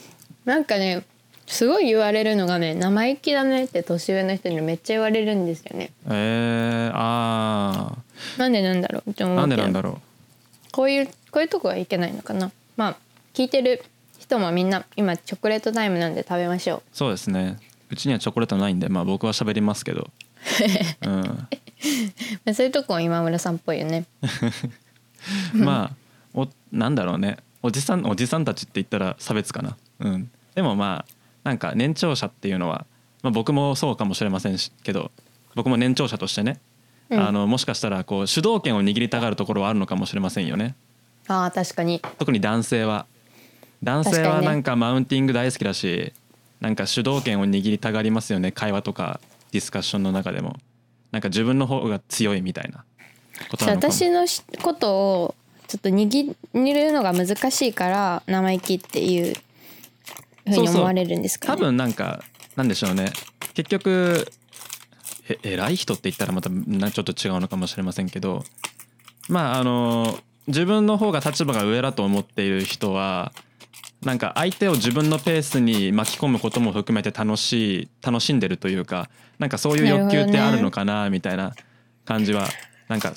なんかねすごい言われるのがね生意気だねって年上の人にめっちゃ言われるんですよね。えー、あなんでなんだろうって思なんでなんだろこういうこういうとこはいけないのかな。まあ聞いてる人もみんな今チョコレートタイムなんで食べましょう。そうですね。うちにはチョコレートないんでまあ僕は喋りますけど、うん、そういうとこも今村さんっぽいよね。まあおなんだろうね。おじさんおじさんたちって言ったら差別かな、うん、でもまあなんか年長者っていうのは、まあ、僕もそうかもしれませんしけど僕も年長者としてね、うん。あのもしかしたらこう主導権を握りたがるところはあるのかもしれませんよね。ああ確かに。特に男性は。男性はなんかマウンティング大好きだしなんか主導権を握りたがりますよね会話とかディスカッションの中でも。なんか自分の方が強いみたいな。ことなの私のしことをちょっと握るのが難しいから生意気っていうふうに思われるんですかね。多分なんかなんでしょうね。結局え偉い人って言ったらまたなちょっと違うのかもしれませんけどまああの自分の方が立場が上だと思っている人はなんか相手を自分のペースに巻き込むことも含めて楽しい楽しんでるというかなんかそういう欲求ってあるのかなみたいな感じはなんか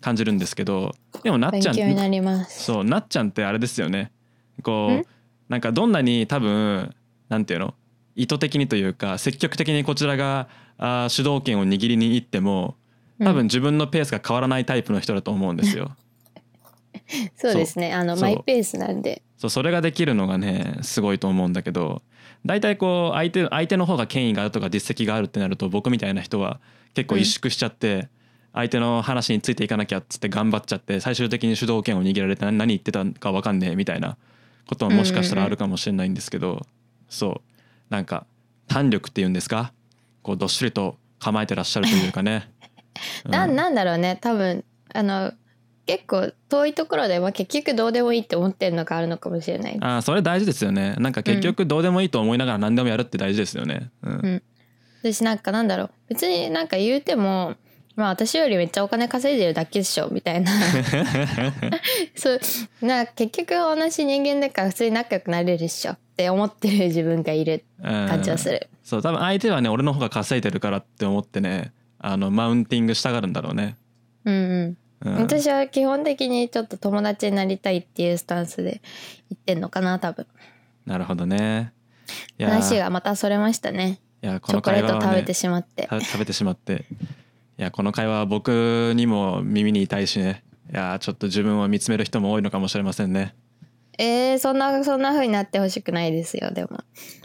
感じるんですけどでもなっちゃんそうなっちゃんってあれですよね。こん？うなんかどんなに多分なんていうの意図的にというか積極的にこちらがあー主導権を握りに行っても多分自分のペースが変わらないタイプの人だと思うんですよ。そうですね。あのマイペースなんで。そうそれができるのがねすごいと思うんだけど大体こう相手相手の方が権威があるとか実績があるってなると僕みたいな人は結構萎縮しちゃって、相手の話についていかなきゃっつって頑張っちゃって最終的に主導権を握られて何何言ってたか分かんねえみたいなことももしかしたらあるかもしれないんですけど、そう。なんか胆力っていうんですか？こうどっしりと構えてらっしゃるというかね。なうん。なんだろうね。多分あの結構遠いところで、まあ、結局どうでもいいって思ってるのがあるのかもしれない。あーそれ大事ですよね。なんか結局どうでもいいと思いながら何でもやるって大事ですよね。うん。うん。私なんかなんだろう。別になんか言うてもまあ私よりめっちゃお金稼いでるだけでしょみたいな。そう。な結局同じ人間だから普通に仲良くなれるっしょって思ってる自分がいる感じはする。そう多分相手はね俺の方が稼いでるからって思ってねあのマウンティングしたがるんだろうね。うんうん。うん、私は基本的にちょっと友達になりたいっていうスタンスで言ってんのかな多分。なるほどね。話がまたそれましたね。いやこのチョコレート食べてしまって。た食べてしまっていやこの会話は僕にも耳に痛いしねいやちょっと自分を見つめる人も多いのかもしれませんね。えー、そんなそんな風になってほしくないですよでも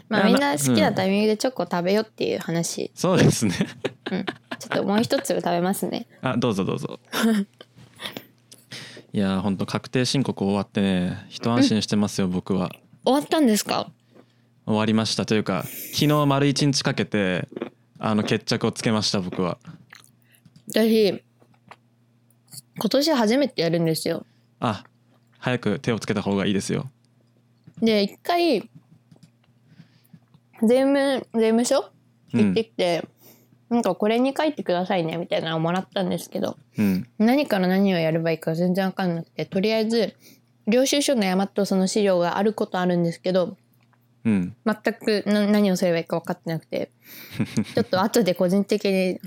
まあみんな好きなタイミングでチョコ食べよっていう話、そうですね。うん、ちょっともう一粒食べますね あどうぞどうぞ。いや本当確定申告終わってね一安心してますよ僕は。終わったんですか？終わりましたというか昨日丸一日かけてあの決着をつけました僕は私今年初めてやるんですよ。あ早く手をつけた方がいいですよ。で一回税務税務署行ってきて、なんかこれに書いてくださいねみたいなのをもらったんですけどうん。何から何をやればいいか全然わかんなくてとりあえず領収書の山とその資料があることあるんですけどうん。全くな何をすればいいか分かってなくて ちょっと後で個人的に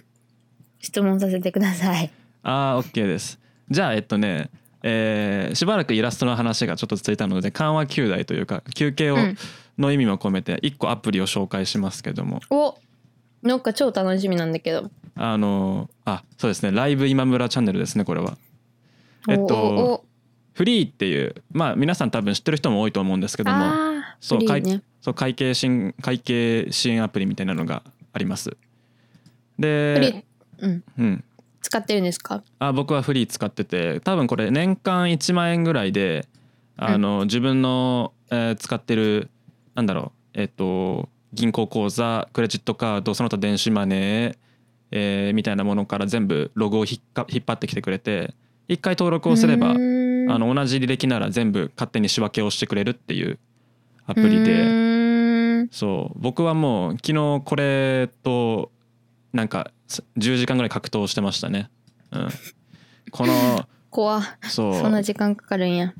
質問させてください。ああ OK です。じゃあえっとねえーしばらくイラストの話がちょっと続いたので緩和球大というか休憩を、うん。の意味も込めて1個アプリを紹介しますけども。おなんか超楽しみなんだけど。あのあそうですね。ライブ今村チャンネルですねこれは。えっとおフリーっていうまあ皆さん多分知ってる人も多いと思うんですけどもそうね。そう会計支援会計支援アプリみたいなのがあります。フリー。で、うん、うん、使ってるんですか？あ僕はフリー使ってて多分これ年間1万円ぐらいであの、自分の、えー使ってるなんだろうえっ、と銀行口座クレジットカードその他電子マネー、えーみたいなものから全部ログを引っか引っ張ってきてくれて一回登録をすればうーん。あの同じ履歴なら全部勝手に仕分けをしてくれるっていうアプリうでーん。そう。僕はもう昨日これとなんか10時間ぐらい格闘してましたね。うん、この怖。っそう。そんな時間かかるんや。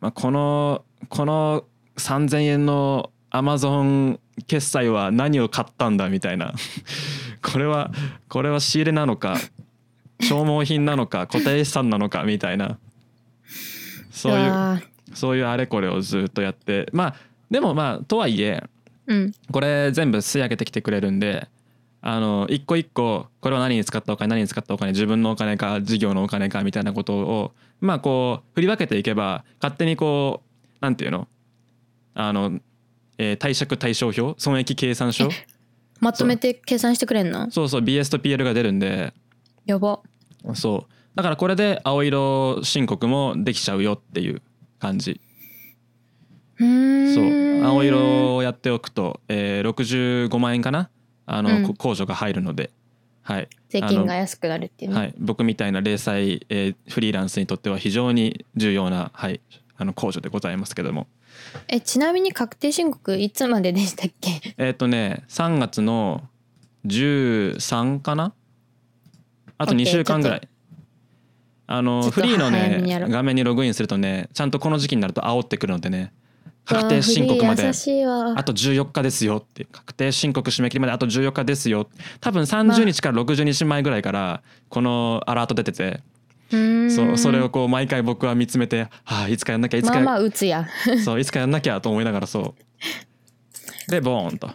まあ、このこの3,000円のアマゾン決済は何を買ったんだみたいな。これはこれは仕入れなのか消耗品なのか固定資産なのかみたいな。そういうわそういうあれこれをずっとやって。まあでもまあとはいえーうん。これ全部吸い上げてきてくれるんであの一個一個これは何に使ったお金何に使ったお金自分のお金か事業のお金かみたいなことをまあこう振り分けていけば勝手にこうなんていうの？あの、えー貸借対照表損益計算書？まとめて計算してくれんの？そうそう BS と PL が出るんで。やば。そう。だからこれで青色申告もできちゃうよっていう感じ。うーん。そう。青色をやっておくと、えー、65万円かな？あの、うん。こ控除が入るので。はい。税金が安くなるっていうね、はい、僕みたいな零細、えーフリーランスにとっては非常に重要な、はい、あの控除でございますけども。えちなみに確定申告いつまででしたっけ？えっ、とね3月の13かな？あと OK 2週間ぐらい。あのフリーのね画面にログインするとねちゃんとこの時期になると煽ってくるのでね確定申告まで。あと14日ですよって。確定申告締め切りまであと14日ですよ。多分30日から60日前ぐらいからこのアラート出てて。そうそれをこう毎回僕は見つめて、はあ、いつかやんなきゃいつかや、まあまあ打つや。そういつかやんなきゃと思いながらそう。でボーンと。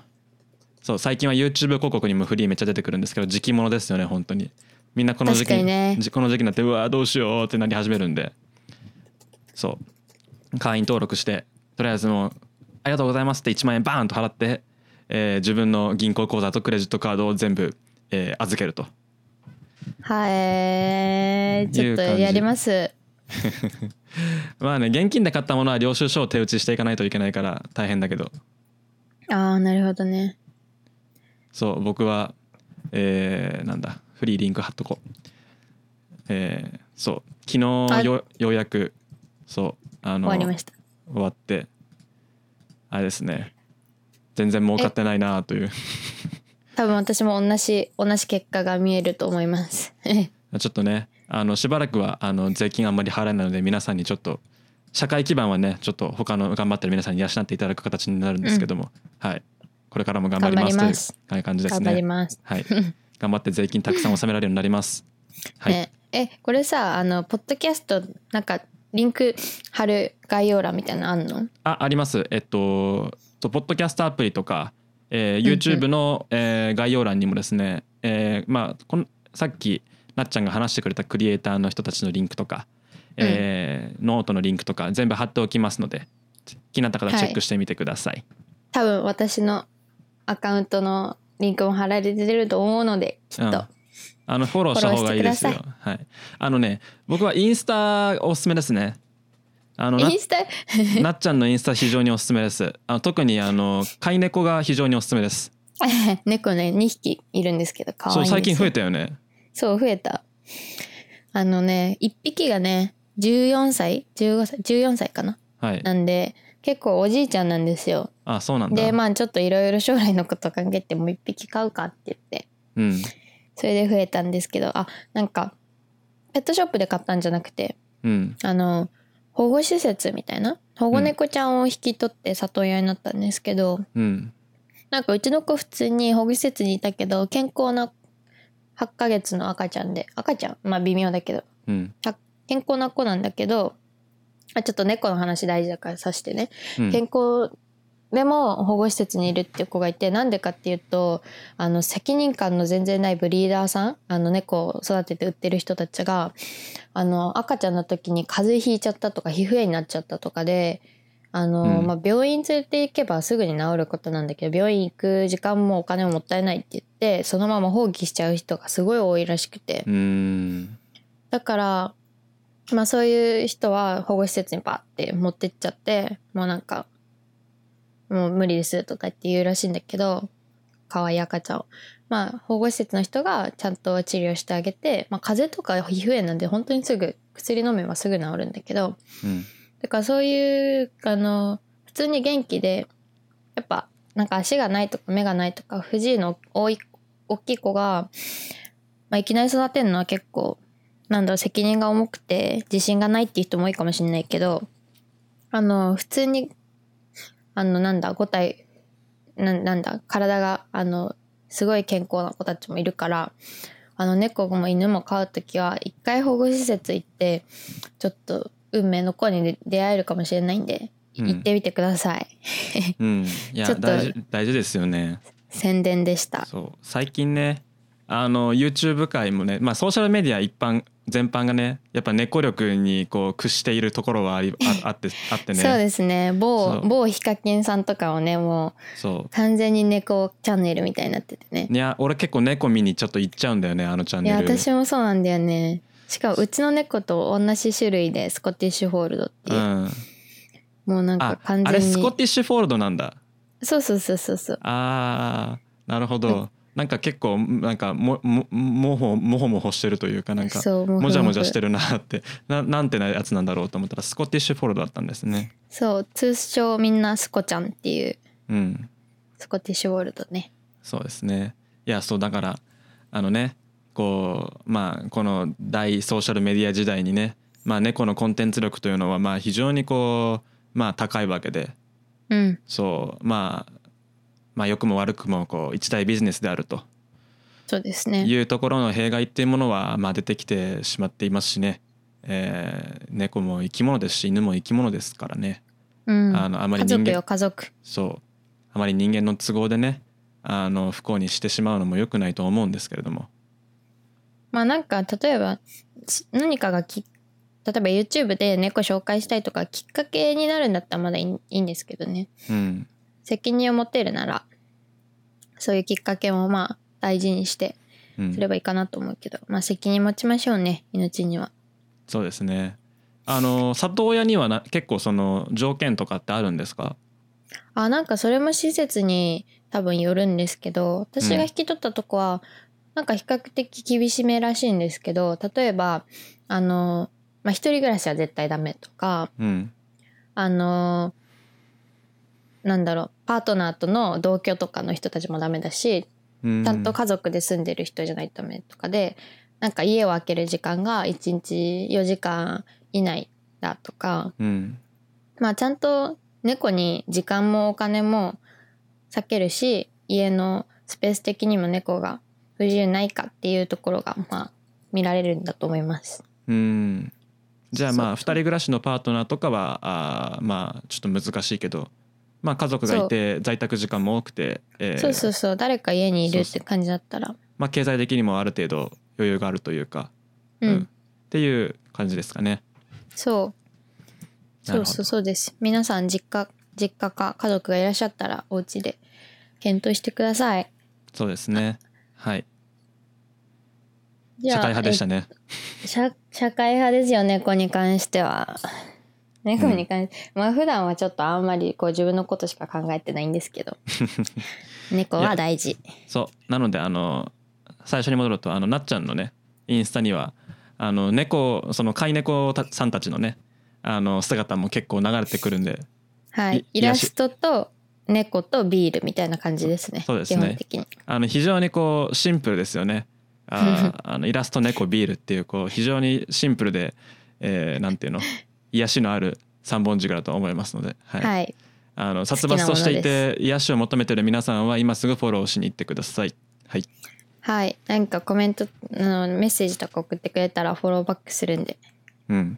そう最近は YouTube 広告にもフリーめっちゃ出てくるんですけど時期物ですよね本当に。みんなこの時期にね。じこの時期になってうわどうしようってなり始めるんで。そう。会員登録してとりあえずもうありがとうございますって1万円バーンと払って、えー自分の銀行口座とクレジットカードを全部、えー預けると。はい。ちょっとやります。まあね現金で買ったものは領収書を手打ちしていかないといけないから大変だけど。ああなるほどね。そう僕はえーなんだフリーリンク貼っとこう。えーそう昨日よようやくそうあの終わりました。終わってあれですね。全然儲かってないなという。多分私も同じ同じ結果が見えると思います。ちょっとねあのしばらくはあの税金あんまり払えないので皆さんにちょっと社会基盤はねちょっと他の頑張ってる皆さんに養っていただく形になるんですけども、はい。これからも頑張りますという感じです頑張りね。ます、はい、頑張って税金たくさん納められるようになります。はい、ね。えこれさあのポッドキャストなんかリンク貼る概要欄みたいなのあんの？ああります。えっととポッドキャストアプリとか、えー、うんうん。YouTube の、えー概要欄にもですね、えーまあこのさっきなっちゃんが話してくれたクリエイターの人たちのリンクとか、えーノートのリンクとか全部貼っておきますので気になった方はチェックしてみてください。多分私のアカウントのリンクも貼られてると思うのできっと、うんあのフォローした方がいいですよ。はい。あのね僕はインスタおすすめですね。あのなインスタ？なっちゃんのインスタ非常におすすめです。あの特にあの飼い猫が非常におすすめです。猫ね2匹いるんですけど可愛い最近増えたよね。そう増えた。あのね1匹がね14歳？15歳？14歳かな？はい。なんで結構おじいちゃんなんですよ。あそうなんだ。でまあちょっといろいろ将来のこと考えてもう1匹買うかって言って。うんそれで増えたんですけどあなんかペットショップで買ったんじゃなくてうん。あの保護施設みたいな保護猫ちゃんを引き取って里親になったんですけど、うん。なんかうちの子普通に保護施設にいたけど健康な8ヶ月の赤ちゃんで赤ちゃん？まあ微妙だけど。うん。健康な子なんだけどあちょっと猫の話大事だからさしてね、うん。健康でも保護施設にいるっていう子がいてなんでかっていうとあの責任感の全然ないブリーダーさんあの猫を育てて売ってる人たちがあの赤ちゃんの時に風邪ひいちゃったとか皮膚炎になっちゃったとかであの、うんまあ、病院連れて行けばすぐに治ることなんだけど病院行く時間もお金ももったいないって言ってそのまま放棄しちゃう人がすごい多いらしくて。うんだからまあそういう人は保護施設にバッて持ってっちゃってもうなんかもう無理ですとかって言うらしいんだけど可愛い赤ちゃんを。まあ保護施設の人がちゃんと治療してあげて、まあ、風邪とか皮膚炎なんで本当にすぐ薬飲めばすぐ治るんだけどうん。だからそういうあの普通に元気でやっぱなんか足がないとか目がないとか不自由の多い大きい子が、まあ、いきなり育てるのは結構なんだろう責任が重くて自信がないっていう人も多いかもしれないけどあの普通にあのなんだ5体ななんだ体があのすごい健康な子たちもいるからあの猫も犬も飼う時は一回保護施設行ってちょっと運命の子に出会えるかもしれないんで、うん。行ってみてください。うん。いや大事大事ですよね。宣伝でした。そう。最近ねあの YouTube 界もね、まあ、ソーシャルメディア一般全般がねやっぱ猫力にこう屈しているところはありあ あってあってね。そうですね。某某ヒカキンさんとかをねもうそ完全に猫チャンネルみたいになっててね。ういや俺結構猫見にちょっと行っちゃうんだよねあのチャンいやネル私もそうなんだよね。しかもうちの猫と同じ種類でスコティッシュフォールドっていう。う、ん。もうなんあか完あれ全にスコティッシュフォールドなんだ。そうそうそうそうそう。あーなるほど、なんか結構なんかもももほもほもほしてるというかなんかもじゃもじゃふしてるなってななんてなやつなんだろうと思ったらスコティッシュフォールドだったんですね。そう通称みんなスコちゃんっていう。うん。スコティッシュウォールドね。そうですね。いやそうだからあのねこうまあこの大ソーシャルメディア時代にねまあ猫のコンテンツ力というのはまあ非常にこうまあ高いわけで。うん。そうまあまあ良くも悪くもこう一大ビジネスであると。そうですね。いうところの弊害っていうものはまあ出てきてしまっていますしね、えー猫も生き物ですし犬も生き物ですからね。うん。あのあまり家人間族よ家族。そう。あまり人間の都合でねあの不幸にしてしまうのも良くないと思うんですけれども。まあなんか例えばし何かがき例えば YouTube で猫紹介したいとかきっかけになるんだったらまだいいいいんですけどね。うん責任を持てるならそういうきっかけもまあ大事にしてうん。すればいいかなと思うけど、まあ責任持ちましょうね命には。そうですね。あの里親にはな結構その条件とかってあるんですか？あなんかそれも施設に多分よるんですけど私が引き取ったとこは、なんか比較的厳しめらしいんですけど例えばあのまあ一人暮らしは絶対ダメとかうん。あのなんだろうパートナーとの同居とかの人たちもダメだしうん。ちゃんと家族で住んでる人じゃないとダメとかでなんか家を空ける時間が1日4時間以内だとかうん。まあちゃんと猫に時間もお金も避けるし家のスペース的にも猫が不自由ないかっていうところがまあ見られるんだと思います。うん。じゃあまあ2そう。人暮らしのパートナーとかはあーまあちょっと難しいけどまあ家族がいて在宅時間も多くて、えーそうそうそう。誰か家にいるって感じだったら。まあ経済的にもある程度余裕があるというか、うん、っていう感じですかね。そう。そうそうそうです。皆さん実家実家か家族がいらっしゃったらお家で検討してください。そうですね。はい。社会派でしたね。え社社会派ですよ猫に関しては猫に関して、まあ普段はちょっとあんまりこう自分のことしか考えてないんですけど。猫は大事。そう。なのであの最初に戻るとあのなっちゃんのねインスタにはあの猫その飼い猫たさんたちのねあの姿も結構流れてくるんで。はい。いイラストと猫とビールみたいな感じですねそうですね。基本的に。あの非常にこうシンプルですよね。あー あのイラスト猫ビールっていうこう非常にシンプルで、えーなんていうの？癒しのある三本軸だと思いますので、はい。はい。あの殺伐としていて癒しを求めてる皆さんは今すぐフォローしに行ってください。はい、はい。なんかコメントあのメッセージとか送ってくれたらフォローバックするんで。うん、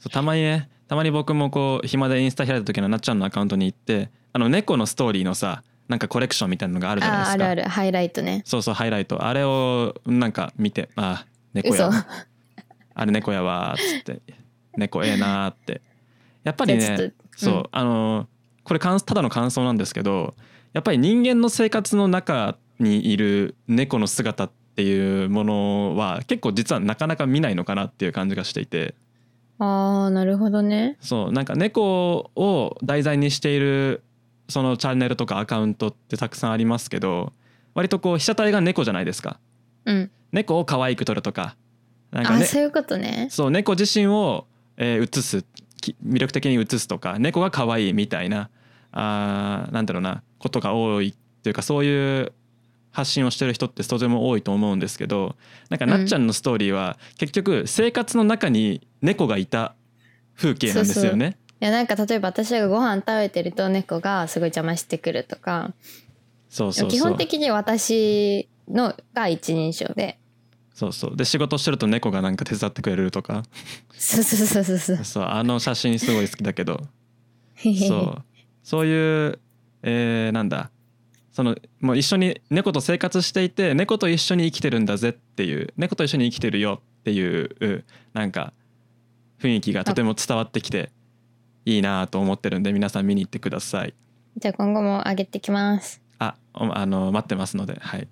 そうたまにねたまに僕もこう暇でインスタ開いた時のなっちゃんのアカウントに行ってあの猫のストーリーのさなんかコレクションみたいなのがあるじゃないですか。ああるある。ハイライトね。そうそうハイライト。あれをなんか見てあ猫嘘。やあれ猫やわーっつって猫ええなーって。やっぱりねそう、うん。あのーこれ感ただの感想なんですけどやっぱり人間の生活の中にいる猫の姿っていうものは結構実はなかなか見ないのかなっていう感じがしていて。ああなるほどね。そうなんか猫を題材にしているそのチャンネルとかアカウントってたくさんありますけど割とこう被写体が猫じゃないですか。うん。猫を可愛く撮るとか。なんかね。あそういうことね。そう猫自身を、えー映すき魅力的に映すとか猫が可愛いみたいなあーなんだろうなことが多いっていうかそういう発信をしてる人ってとても多いと思うんですけどなんかなっちゃんのストーリーは結局生活の中に猫がいた風景なんですよね。いやなんか例えば私がご飯食べてると猫がすごい邪魔してくるとかそうそうそう基本的に私のが一人称でそうそう。で仕事してると猫がなんか手伝ってくれるとか。そうそうそうそうそう。そうあの写真すごい好きだけど。そう。そういう、えーなんだ。そのもう一緒に猫と生活していて猫と一緒に生きてるんだぜっていう猫と一緒に生きてるよっていうなんか雰囲気がとても伝わってきていいなと思ってるんで皆さん見に行ってください。じゃあ今後も上げてきます。あおあの待ってますのではい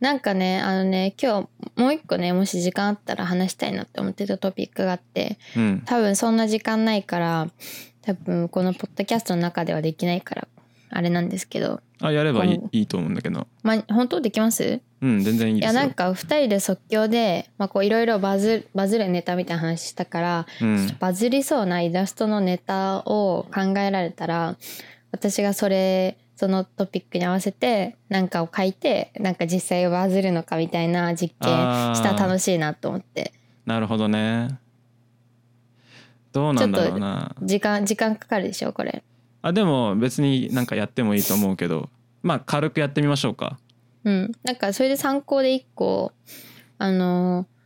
なんかねあのね今日もう一個ねもし時間あったら話したいなって思ってたトピックがあってうん。多分そんな時間ないから多分このポッドキャストの中ではできないからあれなんですけど。あやればいいこいいと思うんだけど。ま本当できます？うん全然いいいですよ。やなんか2人で即興でまあこういろいろバズバズるネタみたいな話したからうん。バズりそうなイラストのネタを考えられたら私がそれそのトピックに合わせてなんかを書いてなんか実際バズるのかみたいな実験したら楽しいなと思って。なるほどね。どうなんだろうな。時間時間かかるでしょこれ。あでも別になんかやってもいいと思うけど。まあ軽くやってみましょうか。うん。なんかそれで参考で1個あのー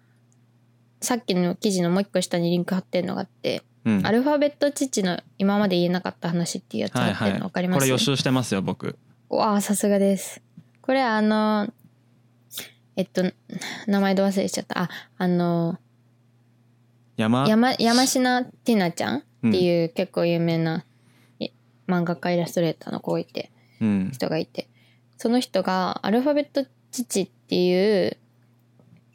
さっきの記事のもう一個下にリンク貼ってるのがあって、うん。アルファベット父の今まで言えなかった話っていうやつ貼ってるの分かります、これ予習してますよ僕。わあさすがです。これあのえっと名前ど忘れしちゃった。ああの山？山山科ティナちゃんっていう結構有名な、い漫画家イラストレーターの子がいてうん。人がいて。その人がアルファベット父っていう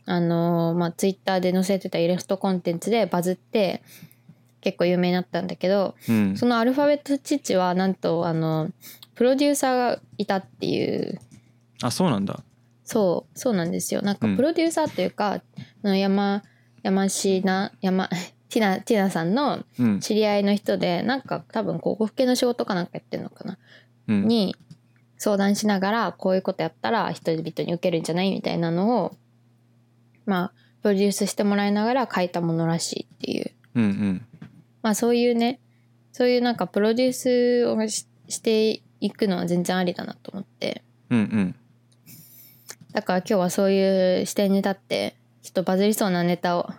あのまあツイッターで載せてたイラストコンテンツでバズって結構有名になったんだけどうん。そのアルファベット父はなんとあのプロデューサーがいたっていう。あそうなんだ。そうそうなんですよ。なんかうん。プロデューサーというか、あの山山科山 ティナティナさんのうん。知り合いの人でなんか多分広告系の仕事かなんかやってるのかな、うん。に相談しながらこういうことやったら人々に受けるんじゃないみたいなのをまあプロデュースしてもらいながら書いたものらしいっていう。うんうんまあそういうねそういうなんかプロデュースをししていくのは全然ありだなと思って。うんうん。だから今日はそういう視点に立ってちょっとバズりそうなネタを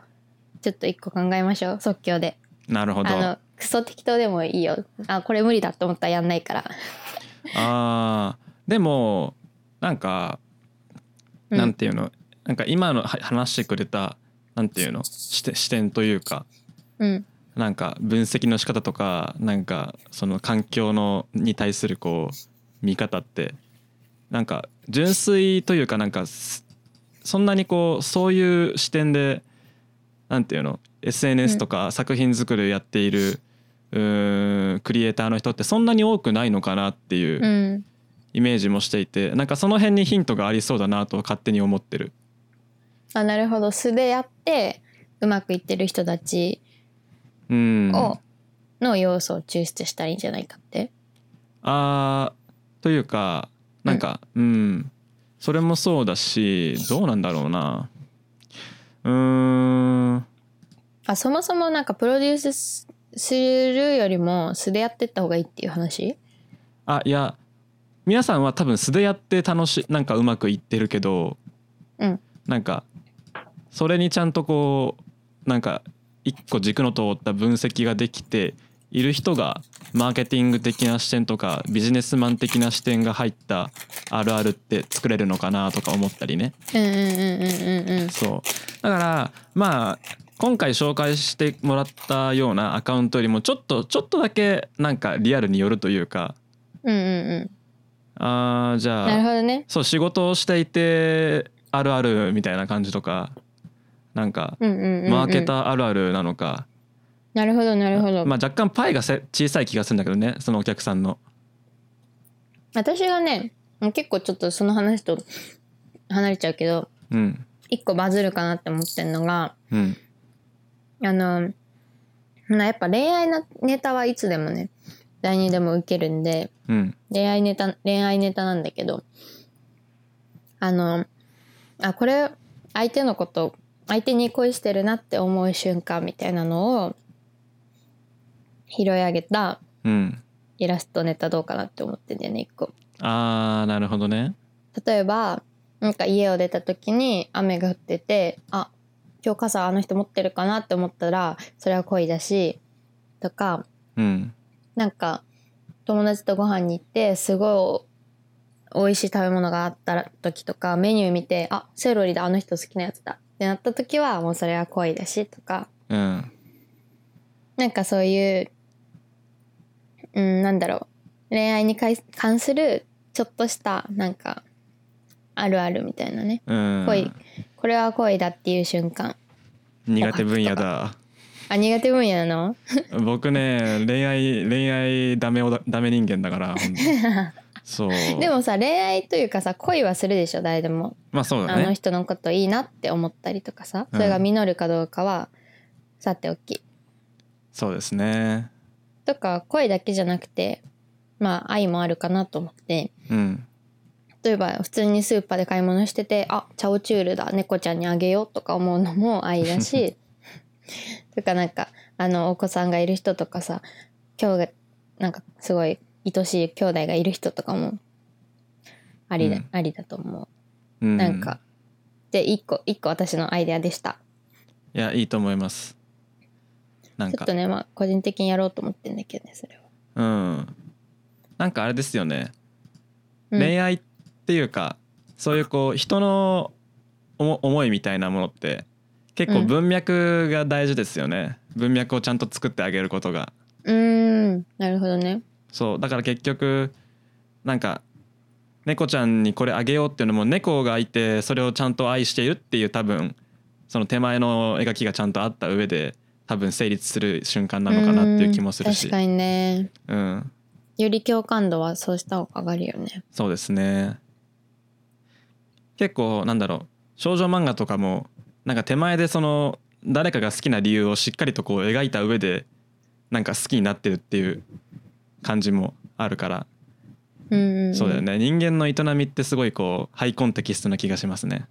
ちょっと一個考えましょう即興で。なるほど。あのクソ適当でもいいよ。あこれ無理だと思ったらやんないから。あー。でもなんかうん。なんていうの？なんか今のは話してくれたなんていうの？視点というか。うんなんか分析の仕方とかなんかその環境のに対するこう見方ってなんか純粋というかなんかすそんなにこうそういう視点でなんていうの SNS とか作品作りやっている、うーんクリエイターの人ってそんなに多くないのかなっていううん。イメージもしていてなんかその辺にヒントがありそうだなと勝手に思ってる。あなるほど。素でやってうまくいってる人たちうん、を、の要素を抽出したらいいんじゃないかって。あーというかなんかうん、それもそうだしどうなんだろうな。うーん。あそもそもなんかプロデュースすするよりも素でやってった方がいいっていう話？あいや皆さんは多分素でやって楽しなんかうまくいってるけどうん。なんかそれにちゃんとこうなんか一個軸の通った分析ができている人がマーケティング的な視点とかビジネスマン的な視点が入ったあるあるって作れるのかなとか思ったりね。うんうんうんうんうんうん。そう。だからまあ今回紹介してもらったようなアカウントよりもちょっとちょっとだけなんかリアルによるというかうんうんうあーじゃんなるあほどね。そう仕事をしていてあるあるみたいな感じとかなんかマーケターあるあるなのか、なるほどなるほど、まあ、若干パイがせ小さい気がするんだけどねそのお客さんの。私がね結構ちょっとその話と離れちゃうけどうん。一個バズるかなって思ってんのがうん。あのまあやっぱ恋愛なネタはいつでもね誰にでも受けるんでうん。恋愛ネタ恋愛ネタなんだけどあのあこれ相手のこと相手に恋してるなって思う瞬間みたいなのを拾い上げたうんイラストネタどうかなって思ってんだよね一個。あーなるほどね。例えばなんか家を出た時に雨が降っててあ今日傘あの人持ってるかなって思ったらそれは恋だしとかうんなんか友達とご飯に行ってすごい美味しい食べ物があった時とかメニュー見てあセロリだあの人好きなやつだってなった時はもうそれは恋だしとか。うん。なんかそういううんなんだろう。恋愛にかい関するちょっとしたなんかあるあるみたいなね。うん。恋これは恋だっていう瞬間。苦手分野だ。あ苦手分野なの？僕ね恋愛恋愛ダメダメ人間だから本当 そう。でもさ恋愛というかさ恋はするでしょ誰でも。まあそうだあのね人のこといいなって思ったりとかさうん。それが実るかどうかはさておき。そうですね。とか恋だけじゃなくてまあ愛もあるかなと思って。うん。例えば普通にスーパーで買い物しててあチャオチュールだ猫ちゃんにあげようとか思うのも愛だし とかなんかあのお子さんがいる人とかさ今日がなんかすごい愛しい兄弟がいる人とかもありだ,、うん。ありだと思う。うなんか、で一個一個私のアイデアでした。いやいいと思います。なんか。ちょっとねまあ個人的にやろうと思ってんだけどねそれは、うん。なんかあれですよね、うん、恋愛っていうかそういうこう人の思思いみたいなものって結構うん。文脈が大事ですよね、文脈をちゃんと作ってあげることが。うーん。なるほどねそうだから結局なんか猫ちゃんにこれあげようっていうのも猫がいてそれをちゃんと愛しているっていう多分その手前の描きがちゃんとあった上で多分成立する瞬間なのかなっていう気もするし。うん確かにね。うん。より共感度はそうした方が上がるよね。そうですね。結構なんだろう少女漫画とかもなんか手前でその誰かが好きな理由をしっかりとこう描いた上でなんか好きになってるっていう感じもあるから、うんうんん。そうだよね。人間の営みってすごいこうハイコンテキストな気がしますね。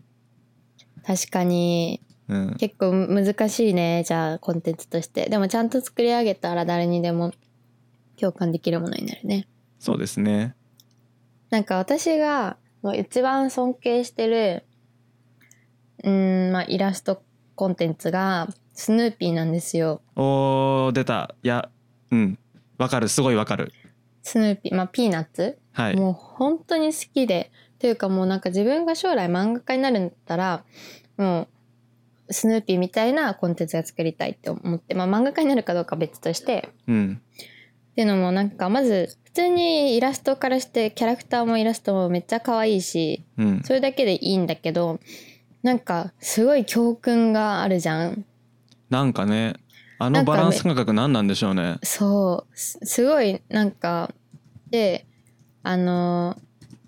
確かに。うん、結構難しいねじゃあコンテンツとして。でもちゃんと作り上げたら誰にでも共感できるものになるね。そうですね。なんか私が一番尊敬してるうーんまあイラストコンテンツがスヌーピーなんですよ。おー出た。いやうんわかる。すごいわかる。スヌーピー。まあピーナッツ？はい。もう本当に好きで。というかもうなんか自分が将来漫画家になるんだったらもうスヌーピーみたいなコンテンツが作りたいって思ってまあ漫画家になるかどうかは別として。うん。っていうのもなんかまず普通にイラストからしてキャラクターもイラストもめっちゃ可愛いしうん。それだけでいいんだけどなんかすごい教訓があるじゃん。なんかねあのバランス感覚何なんでしょうね。そう。すすごいなんか。であの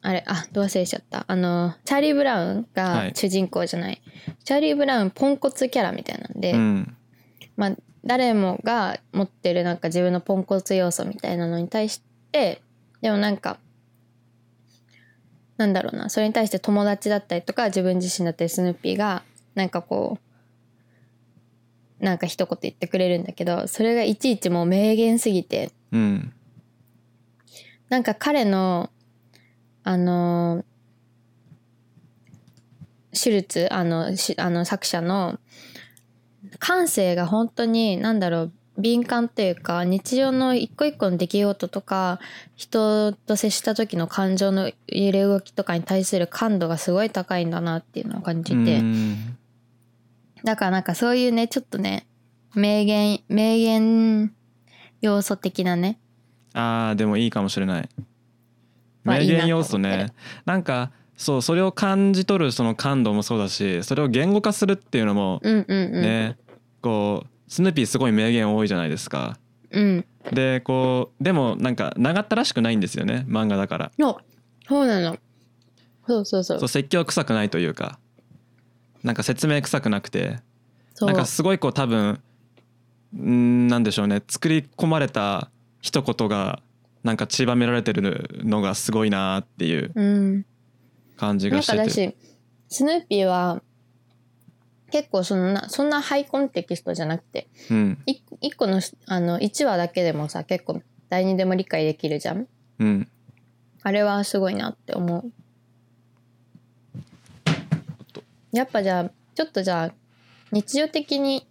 あれあどう忘れちゃった。あのチャーリー・ブラウンはい。が主人公じゃない、チャーリー・ブラウンポンコツキャラみたいなんで、うん。まあ誰もが持ってるなんか自分のポンコツ要素みたいなのに対してでもなんかなんだろうな。それに対して友達だったりとか自分自身だったりスヌーピーがなんかこうなんか一言言ってくれるんだけどそれがいちいちもう名言すぎて。うん。なんか彼のあのシュルツあのしあの作者の感性が本当に何だろう敏感っていうか日常の一個一個の出来事とか人と接した時の感情の揺れ動きとかに対する感度がすごい高いんだなっていうのを感じて、うんだからなんかそういうねちょっとね名言名言要素的なね。あーでもいいかもしれない。まあ名言要素ね。なんかそうそれを感じ取るその感度もそうだしそれを言語化するっていうのもうんうんうん、ね、こうスヌーピーすごい名言多いじゃないですか。うん。でこうでもなんか長ったらしくないんですよね漫画だから。のそうなの。そうそうそう。そう説教臭くないというかなんか説明臭くなくてなんかすごいこう多分んーなんでしょうね。作り込まれた一言がなんか散りばめられてるのがすごいなっていううん。感じなんかだがしててしスヌーピーは結構そんなそんなハイコンテキストじゃなくてうん。い一個のあの1話だけでもさ結構誰にでも理解できるじゃん。うん。あれはすごいなって思うやっぱじゃあちょっとじゃあ日常的に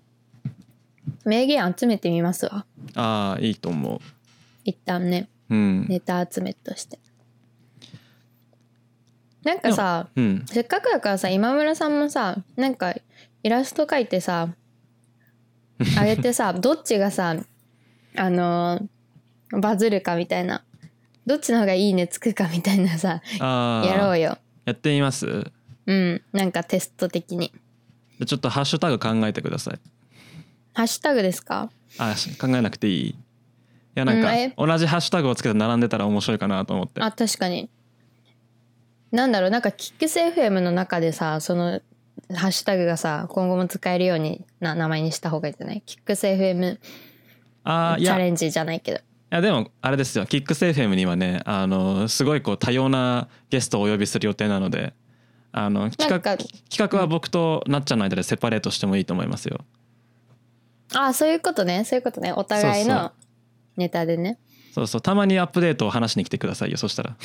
名言集めてみますわ。ああいいと思一旦ね。ううん。ネタ集めとして。なんかさうん。せっかくだからさ今村さんもさなんかイラスト描いてさ あげてさどっちがさあのーバズるかみたいな。どっちの方がいいねつくかみたいなさやろうよ。やってみます？うん。なんかテスト的に。ちょっとハッシュタグ考えてください。ハッシュタグですか？あし考えなくていい？いやなんか同じハッシュタグをつけて並んでたら面白いかなと思って。あ確かに。なんだろうなんかキックス FM の中でさそのハッシュタグがさ今後も使えるようにな名前にした方がいいんじゃない？キックス FM あチャレンジじゃないけど。やでもあれですよ。キックス FM にはねあのすごいこう多様なゲストをお呼びする予定なのであの企画企画は僕となっちゃんの間でセパレートしてもいいと思いますよ。あそういうことね。そういうことね。お互いのネタでね。そうそう。たまにアップデートを話しに来てくださいよ。そしたら。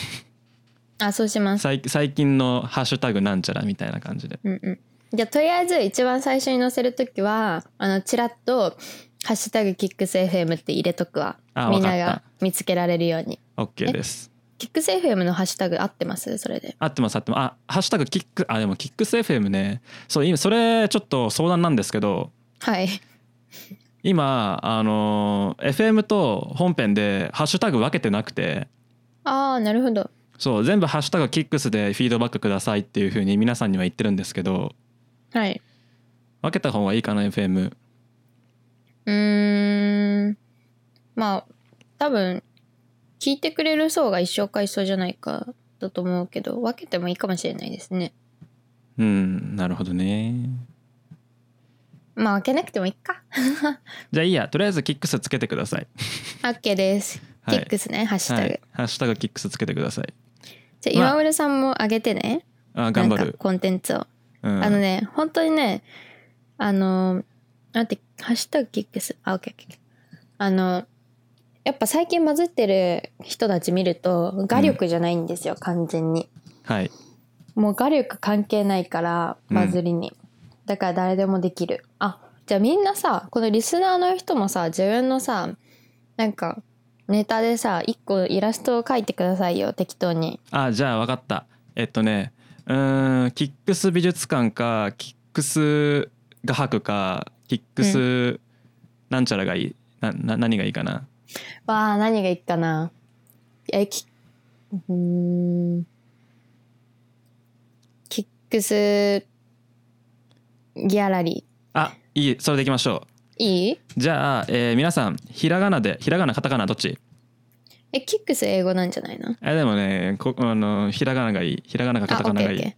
あそうします。最最近のハッシュタグなんちゃらみたいな感じで。うんうん。じゃあとりあえず一番最初に載せるときはあのチラッと「ハッシュタグキックス FM」って入れとくわ。あみんなが見つけられるように。OK ですキックス FM のハッシュタグ合ってます？それで。合ってます合ってます。あハッシュタグキックあでもキックス FM ね。そう今それちょっと相談なんですけど。はい。今あの FM と本編でハッシュタグ分けてなくて。ああなるほど。そう全部ハッシュタグキックスでフィードバックくださいっていうふうに皆さんには言ってるんですけど。はい。分けた方がいいかな FM うーん。まあ多分聞いてくれる層が一生回数じゃないかだと思うけど分けてもいいかもしれないですね。うんなるほどね。まあ分けなくてもいいか。じゃあいいやとりあえずキックスつけてください。OK です。はい。キックスねハッシュタグ、はいハッシュタグキックスつけてください。じゃあまあ今村さんも上げてね、あ頑張る。コンテンツを、うん。あのね本当にねあの待ってハッシュタグキックス？あ OKOK あのやっぱ最近バズってる人たち見ると画力じゃないんですよ、完全に。はい。もう画力関係ないからバズりに、だから誰でもできる。あじゃあみんなさこのリスナーの人もさ自分のさなんかネタでさ一個イラストを描いてくださいよ適当に。あじゃあ分かった。えっとねうーんキックス美術館かキックス画伯かキックスなんちゃらがいいなな何がいいかなわあ何がいいかな。えきうーん。キックスギャラリあいい。それでいきましょいい？じゃあ、えー皆さんひらがなでひらがなカタカナどっち？えキックス英語なんじゃないの？えでもねこあのひらがながいい。ひらがなかカタカナがいい。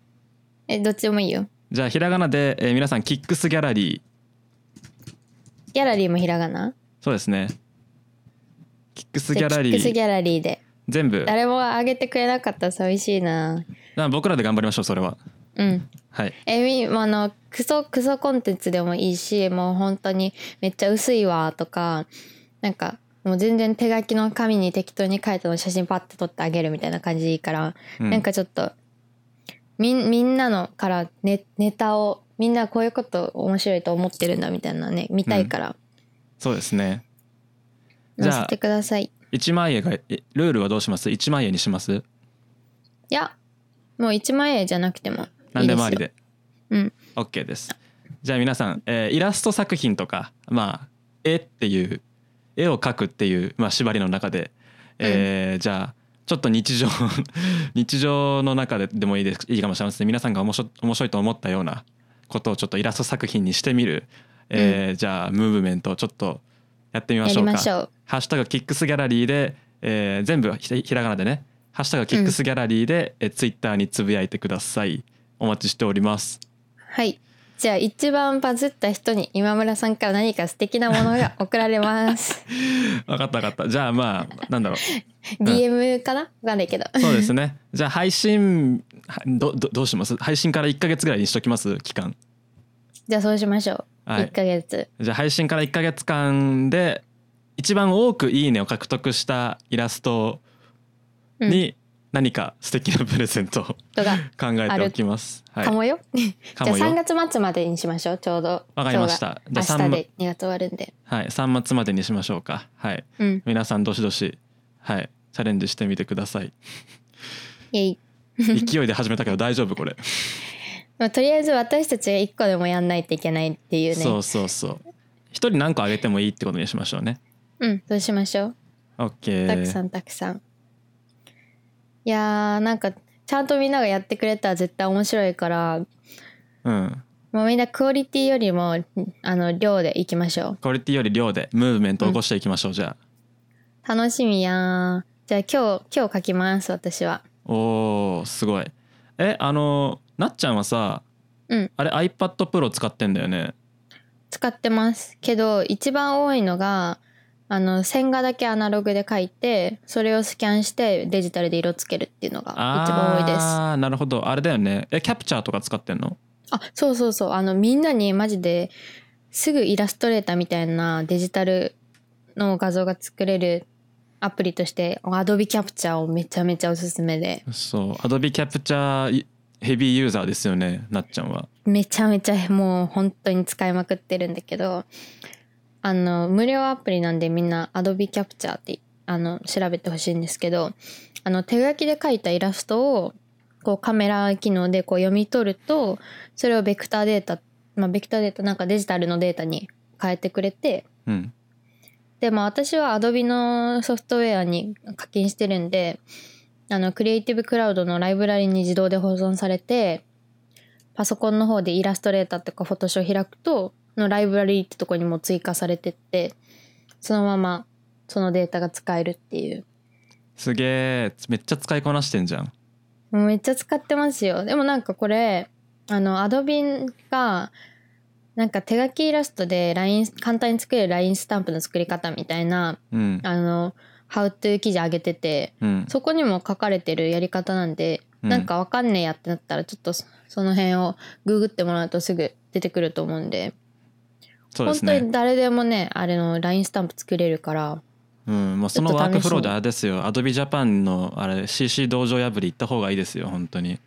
えどっちでもいいよ。じゃあひらがなで、えー皆さんキックスギャラリー。ギャラリーもひらがな？そうですねキックスギャラリー。キックスギャラリーで。全部。誰もあげてくれなかった。ら寂しいな。ら僕らで頑張りましょうそれは。うん。はい。えみあのクソクソコンテンツでもいいしもう本当にめっちゃ薄いわとかなんかもう全然手書きの紙に適当に書いたのを写真パッて撮ってあげるみたいな感じでいいから、うん。なんかちょっとみんみんなのからネネタをみんなこういうこと面白いと思ってるんだみたいなね見たいから。そうですねじゃあてください、1万円がえルールはどうします？1万円にします？いやもう1万円じゃなくてもいい何でもありで。うん。OK です。じゃあ皆さん、えーイラスト作品とかまあ絵っていう絵を描くっていう、まあ、縛りの中で、えーじゃあちょっと日常 日常の中ででもいいですいいかもしれません皆さんが面白面白いと思ったようなことをちょっとイラスト作品にしてみる、えーじゃあムーブメントをちょっとやってみまやしょうか。う。ハッシュタグキックスギャラリーで、えー全部ひひらがなでね。ハッシュタグキックスギャラリーで、えツイッターにつぶやいてください。お待ちしております。はい。じゃあ一番バズった人に今村さんから何か素敵なものが 送られます。分かった分かった。じゃあまあなんだろう。DM かなわかんないけど。そうですね。じゃあ配信はどどどうします？配信から1か月ぐらいにしときます？期間じゃあそうしましょう、はい。1ヶ月。じゃあ配信から1か月間で一番多く「いいね」を獲得したイラストに何か素敵なプレゼントをとか考えておきます。はい。かもよ、じゃあ3月末までにしましょう。ちょうど。わかりました。じゃあが明日で2月終わるんで。はい、3末までにしましょうか。はい、うん。皆さんどしどし、はい、チャレンジしてみてください。イエイ。勢いで始めたけど大丈夫これ。まあとりあえず私たちが1個でもやんないといけないっていうねそうそうそう。一人何個あげてもいいってことにしましょうね。うんそうしましょうオッケー。たくさんたくさんいやーなんかちゃんとみんながやってくれたら絶対面白いからうん。もうみんなクオリティよりもあの量でいきましょうクオリティより量でムーブメントを起こしていきましょう、じゃ楽しみやーじゃあ今日今日書きます私はあ。おーすごい。えあのなっちゃんはさ、うん。あれ iPad Pro 使ってんだよね。使ってます。けど一番多いのがあの線画だけアナログで書いてそれをスキャンしてデジタルで色つけるっていうのが一番多いです。あああなるほど。あれだよね。えキャプチャーとか使ってんの？そうそうそう。あのみんなにマジですぐイラストレーターみたいなデジタルの画像が作れるアプリとして Adobe Capture をめちゃめちゃおすすめで。そう。Adobe キャプチャーヘビーユーザーですよねなっちゃんは。めちゃめちゃもう本当に使いまくってるんだけどあの無料アプリなんでみんな Adobe Capture ってあの調べてほしいんですけどあの手書きで描いたイラストをこうカメラ機能でこう読み取るとそれをベクターデータ、まあ、ベクターデータなんかデジタルのデータに変えてくれてうん。でまあ私は Adobe のソフトウェアに課金してるんであのクリエイティブクラウドのライブラリに自動で保存されてパソコンの方でイラストレーターとかフォトショー開くとのライブラリってとこにも追加されてってそのままそのデータが使えるっていう。すげえ。めっちゃ使いこなしてんじゃん。めっちゃ使ってますよ。でもなんかこれあの Adobe がなんか手書きイラストで簡単に作れる LINE スタンプの作り方みたいなうん。あの How to 記事上げててうん。そこにも書かれてるやり方なんで、うん。なんかわかんねえやってなったらちょっとそその辺をググってもらうとすぐ出てくると思うんで。そうですね。本当に誰でもねあれの LINE スタンプ作れるから。うん。もうそのワークフローであれですよ。Adobe Japan のあれ CC 道場破り行った方がいいですよ本当に。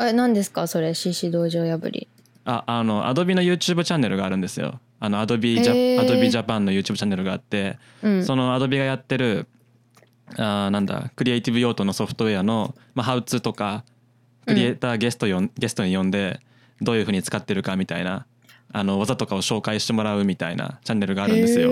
え何ですかそれ？CC 道場破り。ああの Adobe の YouTube チャンネルがあるんですよ。あの Adobe, ジャへー。Adobe Japan の YouTube チャンネルがあって、うん。その Adobe がやってるあーなんだクリエイティブ用途のソフトウェアの、まあ、ハウツーとかクリエイターゲストよん、ゲストに呼んでどういうふうに使ってるかみたいなあの技とかを紹介してもらうみたいなチャンネルがあるんですよ。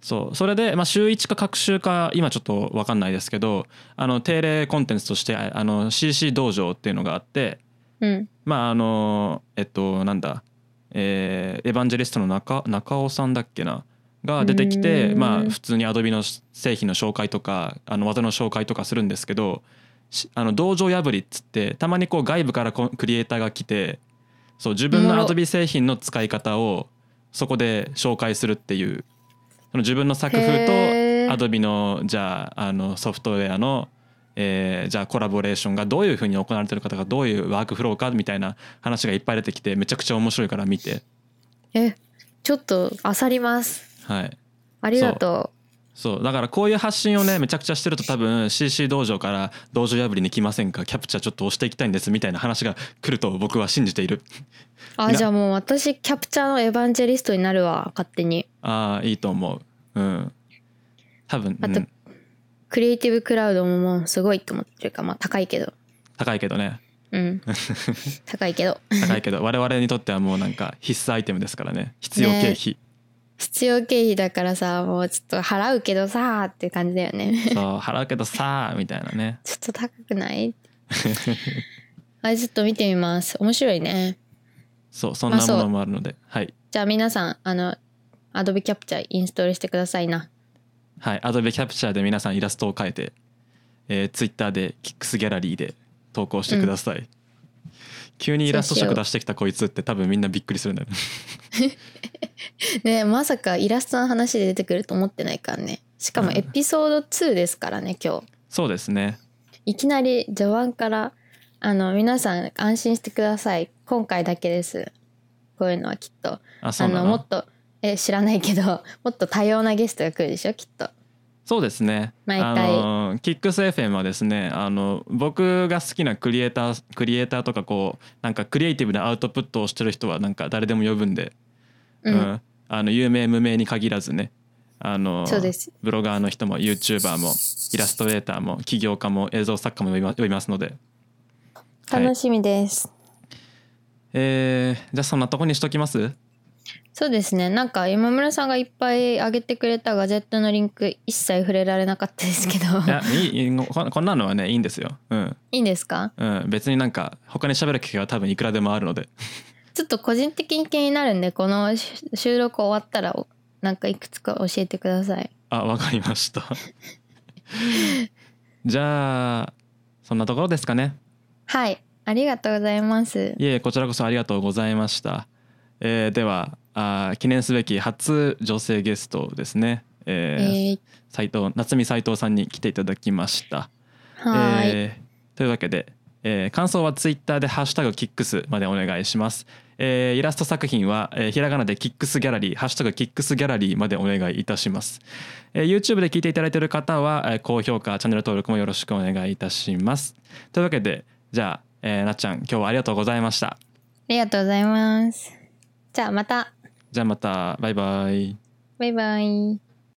そう。それで、まあ、週1か各週か今ちょっと分かんないですけどあの定例コンテンツとしてあの CC 道場っていうのがあってうん。まああのえっとなんだえーエヴァンジェリストの中中尾さんだっけなが出てきてまあ普通にアドビの製品の紹介とかあの技の紹介とかするんですけどしあの道場破りっつってたまにこう外部からこクリエイターが来てそう自分のアドビ製品の使い方をそこで紹介するっていうその自分の作風とアドビのじゃああのソフトウェアの、えーじゃあコラボレーションがどういうふうに行われてるかとかどういうワークフローかみたいな話がいっぱい出てきてめちゃくちゃ面白いから見て。えちょっと漁りますはい。ありがとそう。だからこういう発信をねめちゃくちゃしてると多分 CC 道場から道場破りに来ませんか？キャプチャーちょっと押していきたいんですみたいな話が来ると僕は信じている。うあじゃあもう私キャプチャーのエヴァンジェリストになるわ勝手に。ああいいと思う。うん。多分、あとうん、クリエイティブクラウドももうすごいと思ってるかまあ高いけど。高いけどね。うん。高いけど。高いけど。我々にとってはもうなんか必須アイテムですからね。必要経費、必要経費だからさもうちょっと払うけどさーって感じだよね。そう払うけどさあみたいなね。ちょっと高くない？あれちょっと見てみます。面白いね。そうそんなものもあるので、はい。じゃあ皆さんあの Adobe Capture インストールしてくださいな。はい、Adobe Capture で皆さんイラストを描いて、えー、Twitter で Kicks ギャラリーで投稿してください、急にイラスト色出してきたこいつって多分みんなびっくりするんだよね。ねまさかイラストの話で出てくると思ってないからね。しかもうんエピソード2ですからね今日。そうですね。いきなり序盤からあの皆さん安心してください。今回だけです。こういうのはきっと。ああそうなの？のもっとえ知らないけどもっと多様なゲストが来るでしょきっとそうですね。毎回。あの KicksFM はですねあの僕が好きなクリエイタークリエイターとかこうなんかクリエイティブなアウトプットをしてる人はなんか誰でも呼ぶんで、うん、あの有名無名に限らずね。あのそうです。ブロガーの人も YouTuber もイラストレーターも起業家も映像作家も呼びますので、はい。楽しみです、えーじゃあそんなとこにしときます？そうですね。なんか今村さんがいっぱい上げてくれたガジェットのリンク一切触れられなかったですけど。いやいいここんなのはねいいんですよ、うん。いいんですか？うん、別になんか他に喋る機会は多分いくらでもあるので。ちょっと個人的に気になるんでこのし収録終わったらおなんかいくつか教えてください。あわかりました。じゃあそんなところですかね。はい。ありがとうございます。いえこちらこそありがとうございました、えーではあー記念すべき初女性ゲストですね、ええー。ー、斉藤夏見斉藤さんに来ていただきました。はーい、えーというわけで、えー感想はツイッターで「ハッシュタグキックス」までお願いします、えーイラスト作品は、えーひらがなでキックスギャラリー「ハッシュタグキックスギャラリー」までお願いいたします、えー YouTube で聞いていただいている方は、えー高評価チャンネル登録もよろしくお願いいたします。というわけでじゃあ、えーなっちゃん今日はありがとうございました。ありがとうございます。じゃあまたじゃあまたバイバイ。バイバイ。